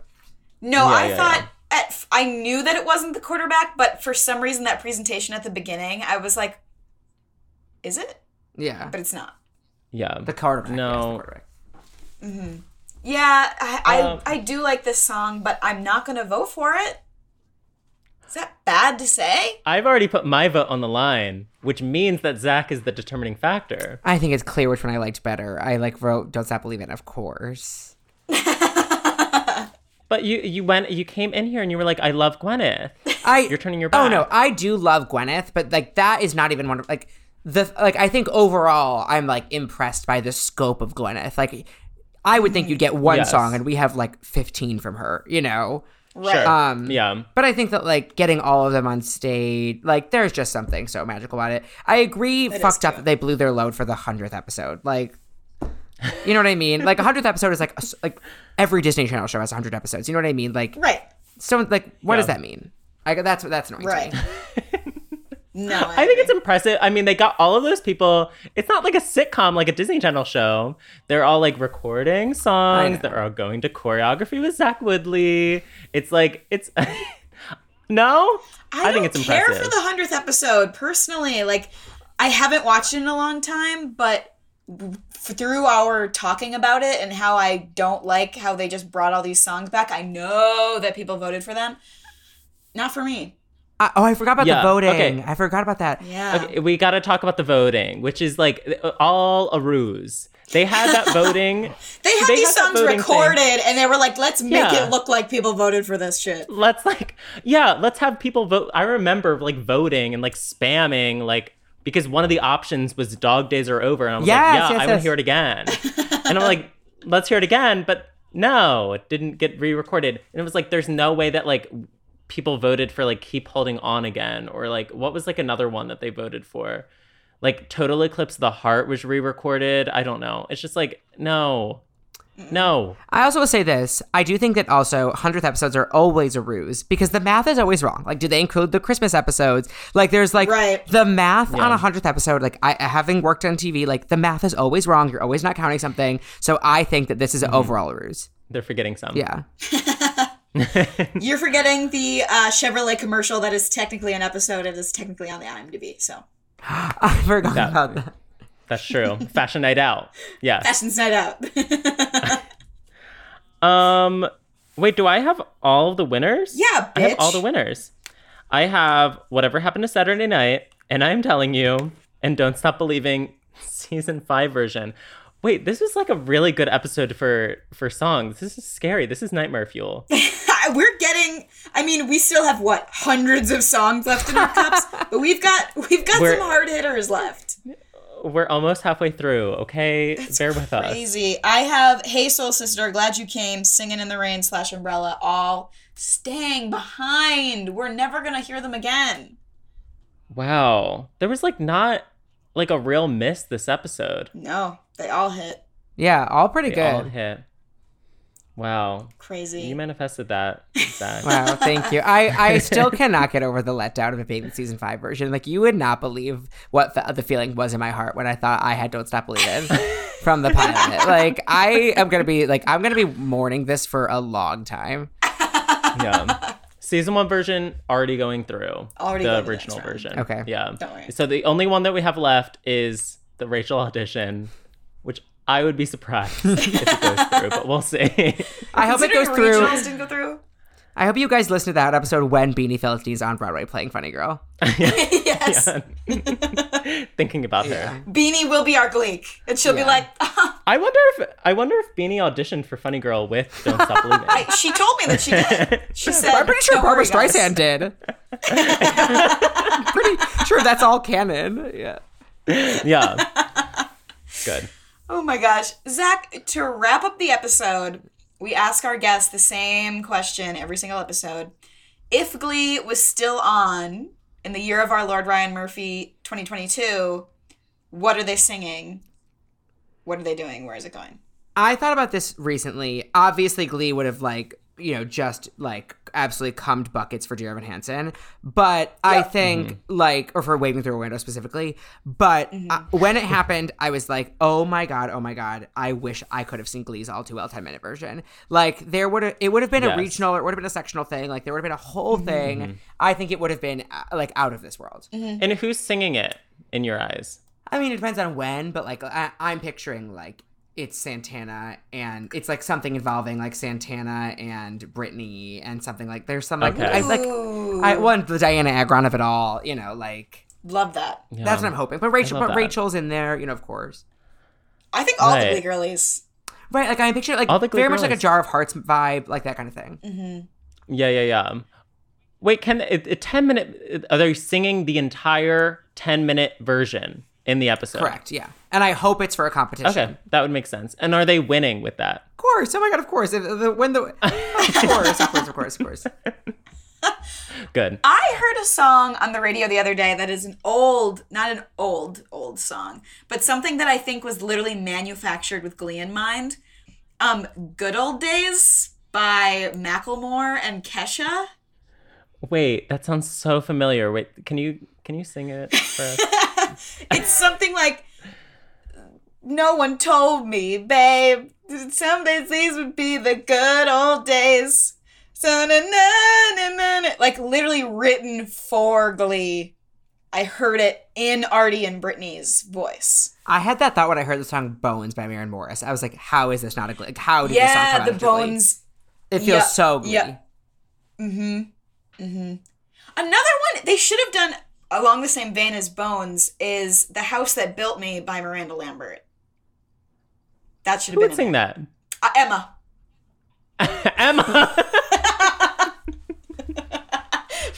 Speaker 3: No,
Speaker 2: Yeah,
Speaker 3: I
Speaker 2: yeah,
Speaker 3: thought at f- I knew that it wasn't the quarterback, but for some reason that presentation at the beginning, I was like, is it?
Speaker 4: Yeah,
Speaker 3: But it's not.
Speaker 2: yeah.
Speaker 4: the quarterback.
Speaker 2: No.
Speaker 4: yes, the quarterback. Mm-hmm.
Speaker 3: Yeah, I I,
Speaker 2: Um,
Speaker 3: I do like this song, but I'm not gonna vote for it. Is that bad to say?
Speaker 2: I've already put my vote on the line, which means that Zach is the determining factor.
Speaker 4: I think it's clear which one I liked better. I like wrote "Don't Stop Believing," of course. *laughs*
Speaker 2: But you you went you came in here and you were like, I love Gwyneth.
Speaker 4: I
Speaker 2: You're turning your back.
Speaker 4: Oh no, I do love Gwyneth, but like that is not even one of like the like I think overall I'm like impressed by the scope of Gwyneth. Like I would think you'd get one
Speaker 2: Yes.
Speaker 4: song and we have like 15 from her, you know.
Speaker 3: Right.
Speaker 4: Um
Speaker 2: Yeah.
Speaker 4: But I think that like getting all of them on stage, like there's just something so magical about it. I agree,
Speaker 3: is
Speaker 4: fucked up that they blew their load for the hundredth episode. Like, you know what I mean? Like a hundredth episode is like a s- like every Disney Channel show has a hundred episodes. You know what I mean? Like,
Speaker 3: right.
Speaker 4: so like what does that mean? I that's that's annoying.
Speaker 3: Right. *laughs* No,
Speaker 2: I think it's impressive. I mean, they got all of those people. It's not like a sitcom, like a Disney Channel show. They're all like recording songs. They're all going to choreography with Zach Woodlee. It's like it's *laughs* no.
Speaker 3: I,
Speaker 2: think
Speaker 3: don't
Speaker 2: it's
Speaker 3: care
Speaker 2: impressive.
Speaker 3: for the hundredth episode personally. Like, I haven't watched it in a long time, but through our talking about it and how I don't like how they just brought all these songs back, I know that people voted for them. Not for me.
Speaker 4: I, oh, I forgot about
Speaker 2: Yeah,
Speaker 4: the voting.
Speaker 2: okay.
Speaker 4: I forgot about that.
Speaker 3: Yeah.
Speaker 2: Okay, we got to talk about the voting, which is like uh, all a ruse. They had that *laughs* voting.
Speaker 3: They had
Speaker 2: They
Speaker 3: these
Speaker 2: had
Speaker 3: songs recorded,
Speaker 2: thing.
Speaker 3: and they were like, "Let's make
Speaker 2: Yeah.
Speaker 3: it look like people voted for this shit."
Speaker 2: let's like yeah let's have people vote i remember like voting and like spamming like because one of the options was dog days are over and i was
Speaker 4: Yes,
Speaker 2: like yeah
Speaker 4: yes,
Speaker 2: i want to hear it again *laughs* and i'm like let's hear it again but no, it didn't get re-recorded. And it was like, there's no way that like people voted for like keep holding on again, or like what was like another one that they voted for, like Total Eclipse of the Heart was re-recorded. I don't know. It's just like no, no.
Speaker 4: I also will say this. I do think that also 100th episodes are always a ruse because the math is always wrong. Like, do they include the Christmas episodes? Like, there's like
Speaker 3: Right.
Speaker 4: the math
Speaker 2: Yeah.
Speaker 4: on a 100th episode. Like, I having worked on TV, like, the math is always wrong. You're always not counting something. So I think that this is an mm-hmm. overall a ruse.
Speaker 2: They're forgetting some.
Speaker 4: Yeah. *laughs* *laughs*
Speaker 3: You're forgetting the uh, Chevrolet commercial that is technically an episode. It is technically on the IMDb. So *gasps*
Speaker 4: I forgot
Speaker 2: That-
Speaker 4: about that.
Speaker 2: That's true. Fashion night out. Yes.
Speaker 3: Fashion's Night Out. *laughs*
Speaker 2: Um, wait, do I have all of the winners?
Speaker 3: Yeah,
Speaker 2: I have all the winners. I have whatever happened to Saturday night, and I'm telling you, and don't stop believing, *laughs* season five version. Wait, this is like a really good episode for for songs. This is scary. This is nightmare fuel. *laughs*
Speaker 3: We're getting. I mean, we still have what hundreds of songs left in our cups, *laughs* but we've got we've got
Speaker 2: We're-
Speaker 3: some hard hitters left.
Speaker 2: We're almost halfway through. Okay, bear with us.
Speaker 3: Crazy. I have Hey Soul Sister, Glad You Came, Singing in the Rain slash Umbrella, all staying behind. We're never gonna hear them again.
Speaker 2: Wow, there was like not like a real miss this episode.
Speaker 3: No, they all hit.
Speaker 4: Yeah, all pretty
Speaker 2: They
Speaker 4: good.
Speaker 2: all hit. Wow,
Speaker 3: Crazy.
Speaker 2: you manifested that, Zach.
Speaker 4: Wow, thank you. I, I *laughs* still cannot get over the letdown of a baby season five version. Like you would not believe what fe- the feeling was in my heart when I thought I had "Don't Stop Believing" *laughs* from the pilot. Like I am gonna be like I'm gonna be mourning this for a long time. *laughs*
Speaker 2: yeah. Season one version already going through.
Speaker 3: Already
Speaker 2: the
Speaker 3: going to the
Speaker 2: original version.
Speaker 4: Okay.
Speaker 2: Yeah.
Speaker 3: Don't worry.
Speaker 2: So the only one that we have left is the Rachel audition, which I would be surprised *laughs* if it goes through, but we'll see. *laughs*
Speaker 4: I hope it goes through.
Speaker 3: Regionals didn't go through.
Speaker 4: I hope you guys listen to that episode when Beanie Feldstein's on Broadway playing Funny Girl. *laughs*
Speaker 3: yes.
Speaker 2: Thinking about her.
Speaker 3: Beanie will be our Gleek, and she'll be like,
Speaker 2: I wonder if I wonder if Beanie auditioned for Funny Girl with Don't Stop Believing.
Speaker 3: I, she told me that she did. She said,
Speaker 4: I'm pretty sure
Speaker 3: "Don't
Speaker 4: Barbara
Speaker 3: worry, guys."
Speaker 4: Streisand did. pretty sure that's all canon. Yeah.
Speaker 2: yeah. Good.
Speaker 3: Oh my gosh. Zach, to wrap up the episode, we ask our guests the same question every single episode. If Glee was still on in the year of our Lord Ryan Murphy 2022, what are they singing? What are they doing? Where is it going?
Speaker 4: I thought about this recently. Obviously, Glee would have like you know just like absolutely cummed buckets for Dear Evan Hansen, but I think mm-hmm. like or for Waving Through a Window specifically. But uh, mm-hmm. when it happened, I was like, oh my god, oh my god, I wish I could have seen Glee's all too well ten minute version. Like there would have it would have been
Speaker 2: Yes.
Speaker 4: a regional or it would have been a sectional thing. Like there would have been a whole mm-hmm. thing. I think it would have been uh, like out of this world.
Speaker 2: And who's singing it in your eyes?
Speaker 4: I mean, it depends on when, but like I, I'm picturing like it's Santana and it's like something involving like Santana and Brittany and something like there's some like
Speaker 2: Okay.
Speaker 4: I like I want the Dianna Agron of it all, you know, like
Speaker 3: Love that.
Speaker 2: Yeah.
Speaker 4: that's what I'm hoping. But Rachel, but
Speaker 2: that.
Speaker 4: Rachel's in there, you know, of course.
Speaker 3: I think all
Speaker 2: Right.
Speaker 3: the Glee girlies.
Speaker 4: Right, like I picture like
Speaker 2: All the Glee
Speaker 4: very much like a. Jar of Hearts vibe, like that kind of thing. Mm-hmm.
Speaker 2: Yeah, yeah, yeah. Wait, can a, a ten minute? Are they singing the entire ten minute version in the episode?
Speaker 4: Correct, yeah. And I hope it's for a competition.
Speaker 2: Okay, that would make sense. And are they winning with that?
Speaker 4: Of course. Oh my god, of course. If the, when the of course, of course, of course, of course. *laughs*
Speaker 2: Good.
Speaker 3: I heard a song on the radio the other day that is an old, not an old, old song, but something that I think was literally manufactured with Glee in mind. Um, Good Old Days by Macklemore and Kesha.
Speaker 2: Wait, that sounds so familiar. Wait, can you can you sing it for us? *laughs*
Speaker 3: It's something like, No one told me, babe. Some days these would be the good old days. Like literally written for Glee. I heard it in Artie and Brittany's voice.
Speaker 4: I had that thought when I heard the song "Bones" by Maren Morris. I was like, "How is this not a Glee? Like, how did this song come
Speaker 3: Yeah,
Speaker 4: out
Speaker 3: the
Speaker 4: Glee?
Speaker 3: bones.
Speaker 4: It feels
Speaker 3: yeah,
Speaker 4: so Glee.
Speaker 3: yeah. Mm-hmm. Mm-hmm. Another one they should have done along the same vein as Bones is "The House That Built Me" by Miranda Lambert. That should have
Speaker 2: Who
Speaker 3: been in
Speaker 2: sing that?
Speaker 3: Uh, Emma. *laughs*
Speaker 2: Emma. *laughs*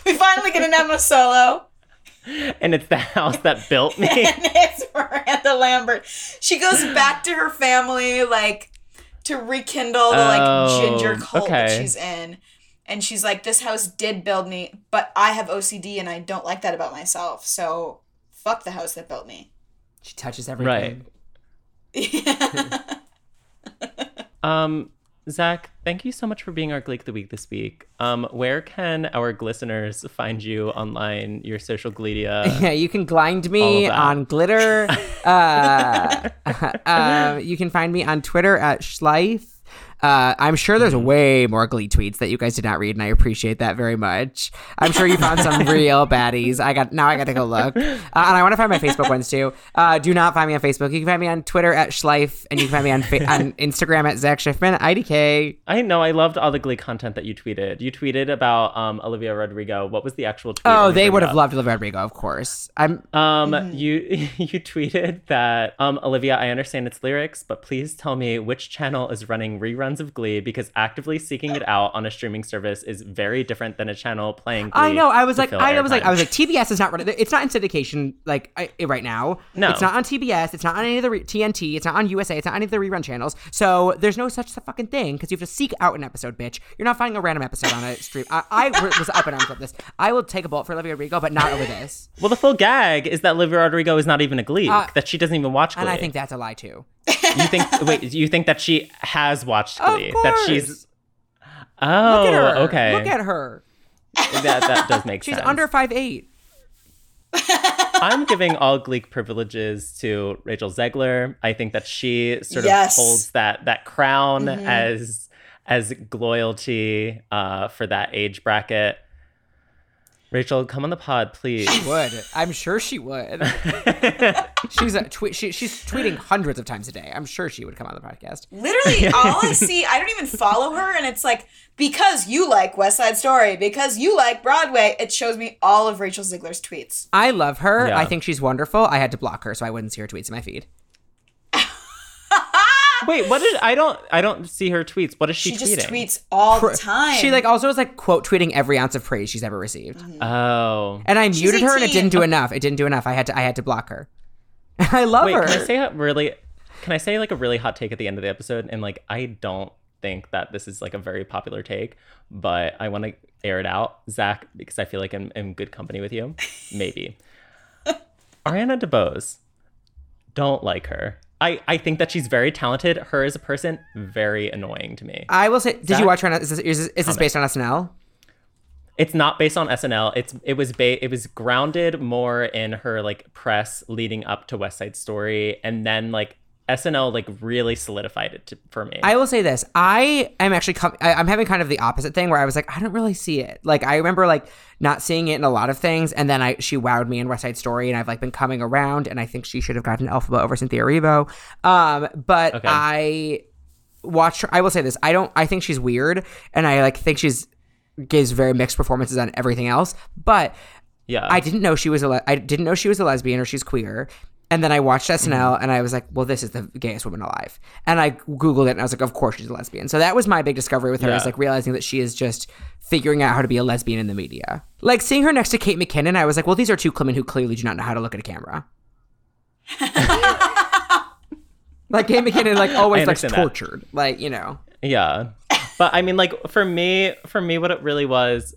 Speaker 3: We finally get an Emma solo.
Speaker 2: and it's the house that built me. *laughs*
Speaker 3: and it's Miranda Lambert. She goes back to her family, like to rekindle the like
Speaker 2: Oh,
Speaker 3: ginger cult that she's in. And she's like, This house did build me, but I have OCD and I don't like that about myself. So fuck the house that built me.
Speaker 4: She touches everything.
Speaker 2: Right. *laughs* Um, Zach, thank you so much for being our Gleek of the Week this week. Um, where can our listeners find you online, your social gledia? *laughs*
Speaker 4: Yeah, you can grind me on glitter. *laughs* uh, uh, you can find me on Twitter at Schleif. Uh, I'm sure there's
Speaker 2: Mm-hmm.
Speaker 4: way more Glee tweets that you guys did not read, and I appreciate that very much. I'm sure you found some real *laughs* baddies. I got now. I got to go look, uh, and I want to find my Facebook ones too. Uh, do not find me on Facebook. You can find me on Twitter at Schleif, and you can find me on fa- on *laughs* Instagram at Zach Schiffman IDK.
Speaker 2: I know I loved all the Glee content that you tweeted. You tweeted about um, Olivia Rodrigo. What was the actual tweet?
Speaker 4: Oh, they would have loved Olivia Rodrigo, of course. I'm
Speaker 2: Um, you *laughs* you tweeted that um, Olivia, I understand its lyrics, but please tell me which channel is running reruns of Glee because actively seeking it out on a streaming service is very different than a channel playing. Glee
Speaker 4: I know. I was like, I was like. I was like, TBS is not running. It's not in syndication like I, right now.
Speaker 2: No.
Speaker 4: it's not on TBS. It's not on any of the re- TNT. It's not on USA. It's not on any of the rerun channels. So there's no such fucking thing because you have to seek out an episode, bitch. You're not finding a random episode on a stream. I, I was up and down about this. I will take a bullet for Olivia Rodrigo, but not over this.
Speaker 2: Well, the full gag is that Olivia Rodrigo is not even a Glee.
Speaker 4: Uh,
Speaker 2: that she doesn't even watch Glee.
Speaker 4: And I think that's a lie too.
Speaker 2: you think wait, you think that she has watched
Speaker 4: Of
Speaker 2: Glee? That she's
Speaker 4: course.
Speaker 2: Oh,
Speaker 4: Look at her.
Speaker 2: okay.
Speaker 4: Look at her.
Speaker 2: that that does *laughs* make
Speaker 4: She's
Speaker 2: sense.
Speaker 4: She's under five eight. *laughs*
Speaker 2: I'm giving all Gleek privileges to Rachel Zegler. I think that she sort
Speaker 3: Yes.
Speaker 2: of holds that that crown
Speaker 4: Mm-hmm.
Speaker 2: as as loyalty uh, for that age bracket. Rachel, come on the pod, please.
Speaker 4: She would I'm sure she would. *laughs* she's a tweet. She, she's tweeting hundreds of times a day. I'm sure she would come on the podcast.
Speaker 3: Literally, *laughs* all I see, I don't even follow her, and it's like because you like West Side Story, because you like Broadway, it shows me all of Rachel Zegler's tweets.
Speaker 4: I love her.
Speaker 2: Yeah.
Speaker 4: I think she's wonderful. I had to block her so I wouldn't see her tweets in my feed.
Speaker 2: Wait, what did I don't I don't see her tweets. What is she,
Speaker 3: She just tweets all the time.
Speaker 4: She like also was like quote tweeting every ounce of praise she's ever received. Mm-hmm.
Speaker 2: Oh.
Speaker 4: And I
Speaker 3: She's
Speaker 4: muted her and it didn't do enough. It didn't do enough. I had to I had to block her. *laughs* I love
Speaker 2: Wait,
Speaker 4: her.
Speaker 2: can I say a really can I say like a really hot take at the end of the episode? And like I don't think that this is like a very popular take, but I want to air it out, Zach, because I feel like I'm in good company with you. Maybe. *laughs* Ariana DeBose. Don't like her. I, I think that she's very talented. Her as a person, very annoying to me.
Speaker 4: I will say, did you watch her? On, is this, is this, is this based on SNL?
Speaker 2: It's not based on SNL. It's it was ba- it was grounded more in her like press leading up to West Side Story, and then like SNL like really solidified it to, for me.
Speaker 4: I will say this. I am actually com- I, I'm having kind of the opposite thing where I was like, I don't really see it. Like I remember like not seeing it in a lot of things, and then I she wowed me in West Side Story, and I've like been coming around, and I think she should have gotten Elphaba over Cynthia Erivo. Um, but
Speaker 2: Okay.
Speaker 4: I watched. her. I will say this. I don't. I think she's weird, and I like think she's gives very mixed performances on everything else. But
Speaker 2: yeah,
Speaker 4: I didn't know she was a le- I didn't know she was a lesbian or she's queer. And then I watched SNL and I was like, well, this is the gayest woman alive. And I Googled it and I was like, of course she's a lesbian. So that was my big discovery with her is
Speaker 2: Yeah.
Speaker 4: like realizing that she is just figuring out how to be a lesbian in the media. Like seeing her next to Kate McKinnon, I was like, well, these are two women who clearly do not know how to look at a camera. *laughs* like Kate McKinnon, like always looks
Speaker 2: understand that.
Speaker 4: tortured. Like, you know.
Speaker 2: Yeah. But I mean, like, for me, for me, what it really was,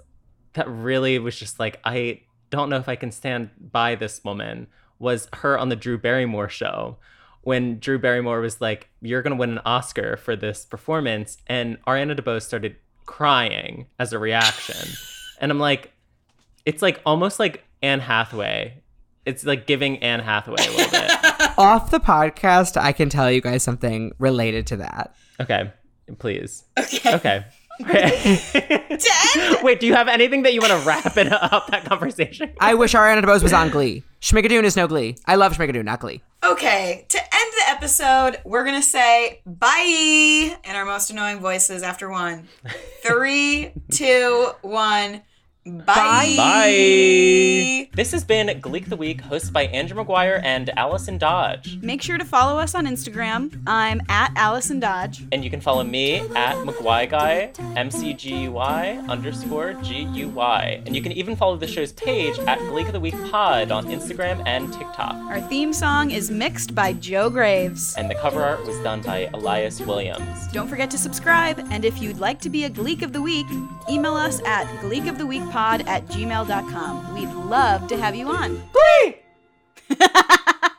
Speaker 2: that really was just like, I don't know if I can stand by this woman, was her on the Drew Barrymore show. When Drew Barrymore was like, You're going to win an Oscar for this performance. And Ariana DeBose started crying as a reaction. *laughs* and I'm like, It's like almost like Anne Hathaway. It's like giving Anne Hathaway a little bit. *laughs*
Speaker 4: Off the podcast, I can tell you guys something related to that.
Speaker 2: Okay, please.
Speaker 3: Okay.
Speaker 2: Okay.
Speaker 3: To
Speaker 2: Wait, do you have anything that you want to wrap it up that conversation?
Speaker 4: I wish Ariana DeBose was on Glee. Schmigadoon is no Glee. I love Schmigadoon, not Glee.
Speaker 3: okay, to end the episode, we're gonna say bye in our most annoying voices after one. *laughs* Three, two, one. Bye.
Speaker 2: Bye. This has been Gleek the Week, hosted by Andrew McGuire and Allison Dodge.
Speaker 3: Make sure to follow us on Instagram. I'm at Allison Dodge.
Speaker 2: And you can follow me at McGuy M C G U Y underscore G U Y. And you can even follow the show's page at Gleek of the Week Pod on Instagram and TikTok.
Speaker 3: Our theme song is mixed by Joe Graves.
Speaker 2: And the cover art was done by Elias Williams.
Speaker 3: Don't forget to subscribe, and if you'd like to be a Gleek of the Week, email us at pod at gmail.com. We'd love to have you on.
Speaker 4: Please! *laughs*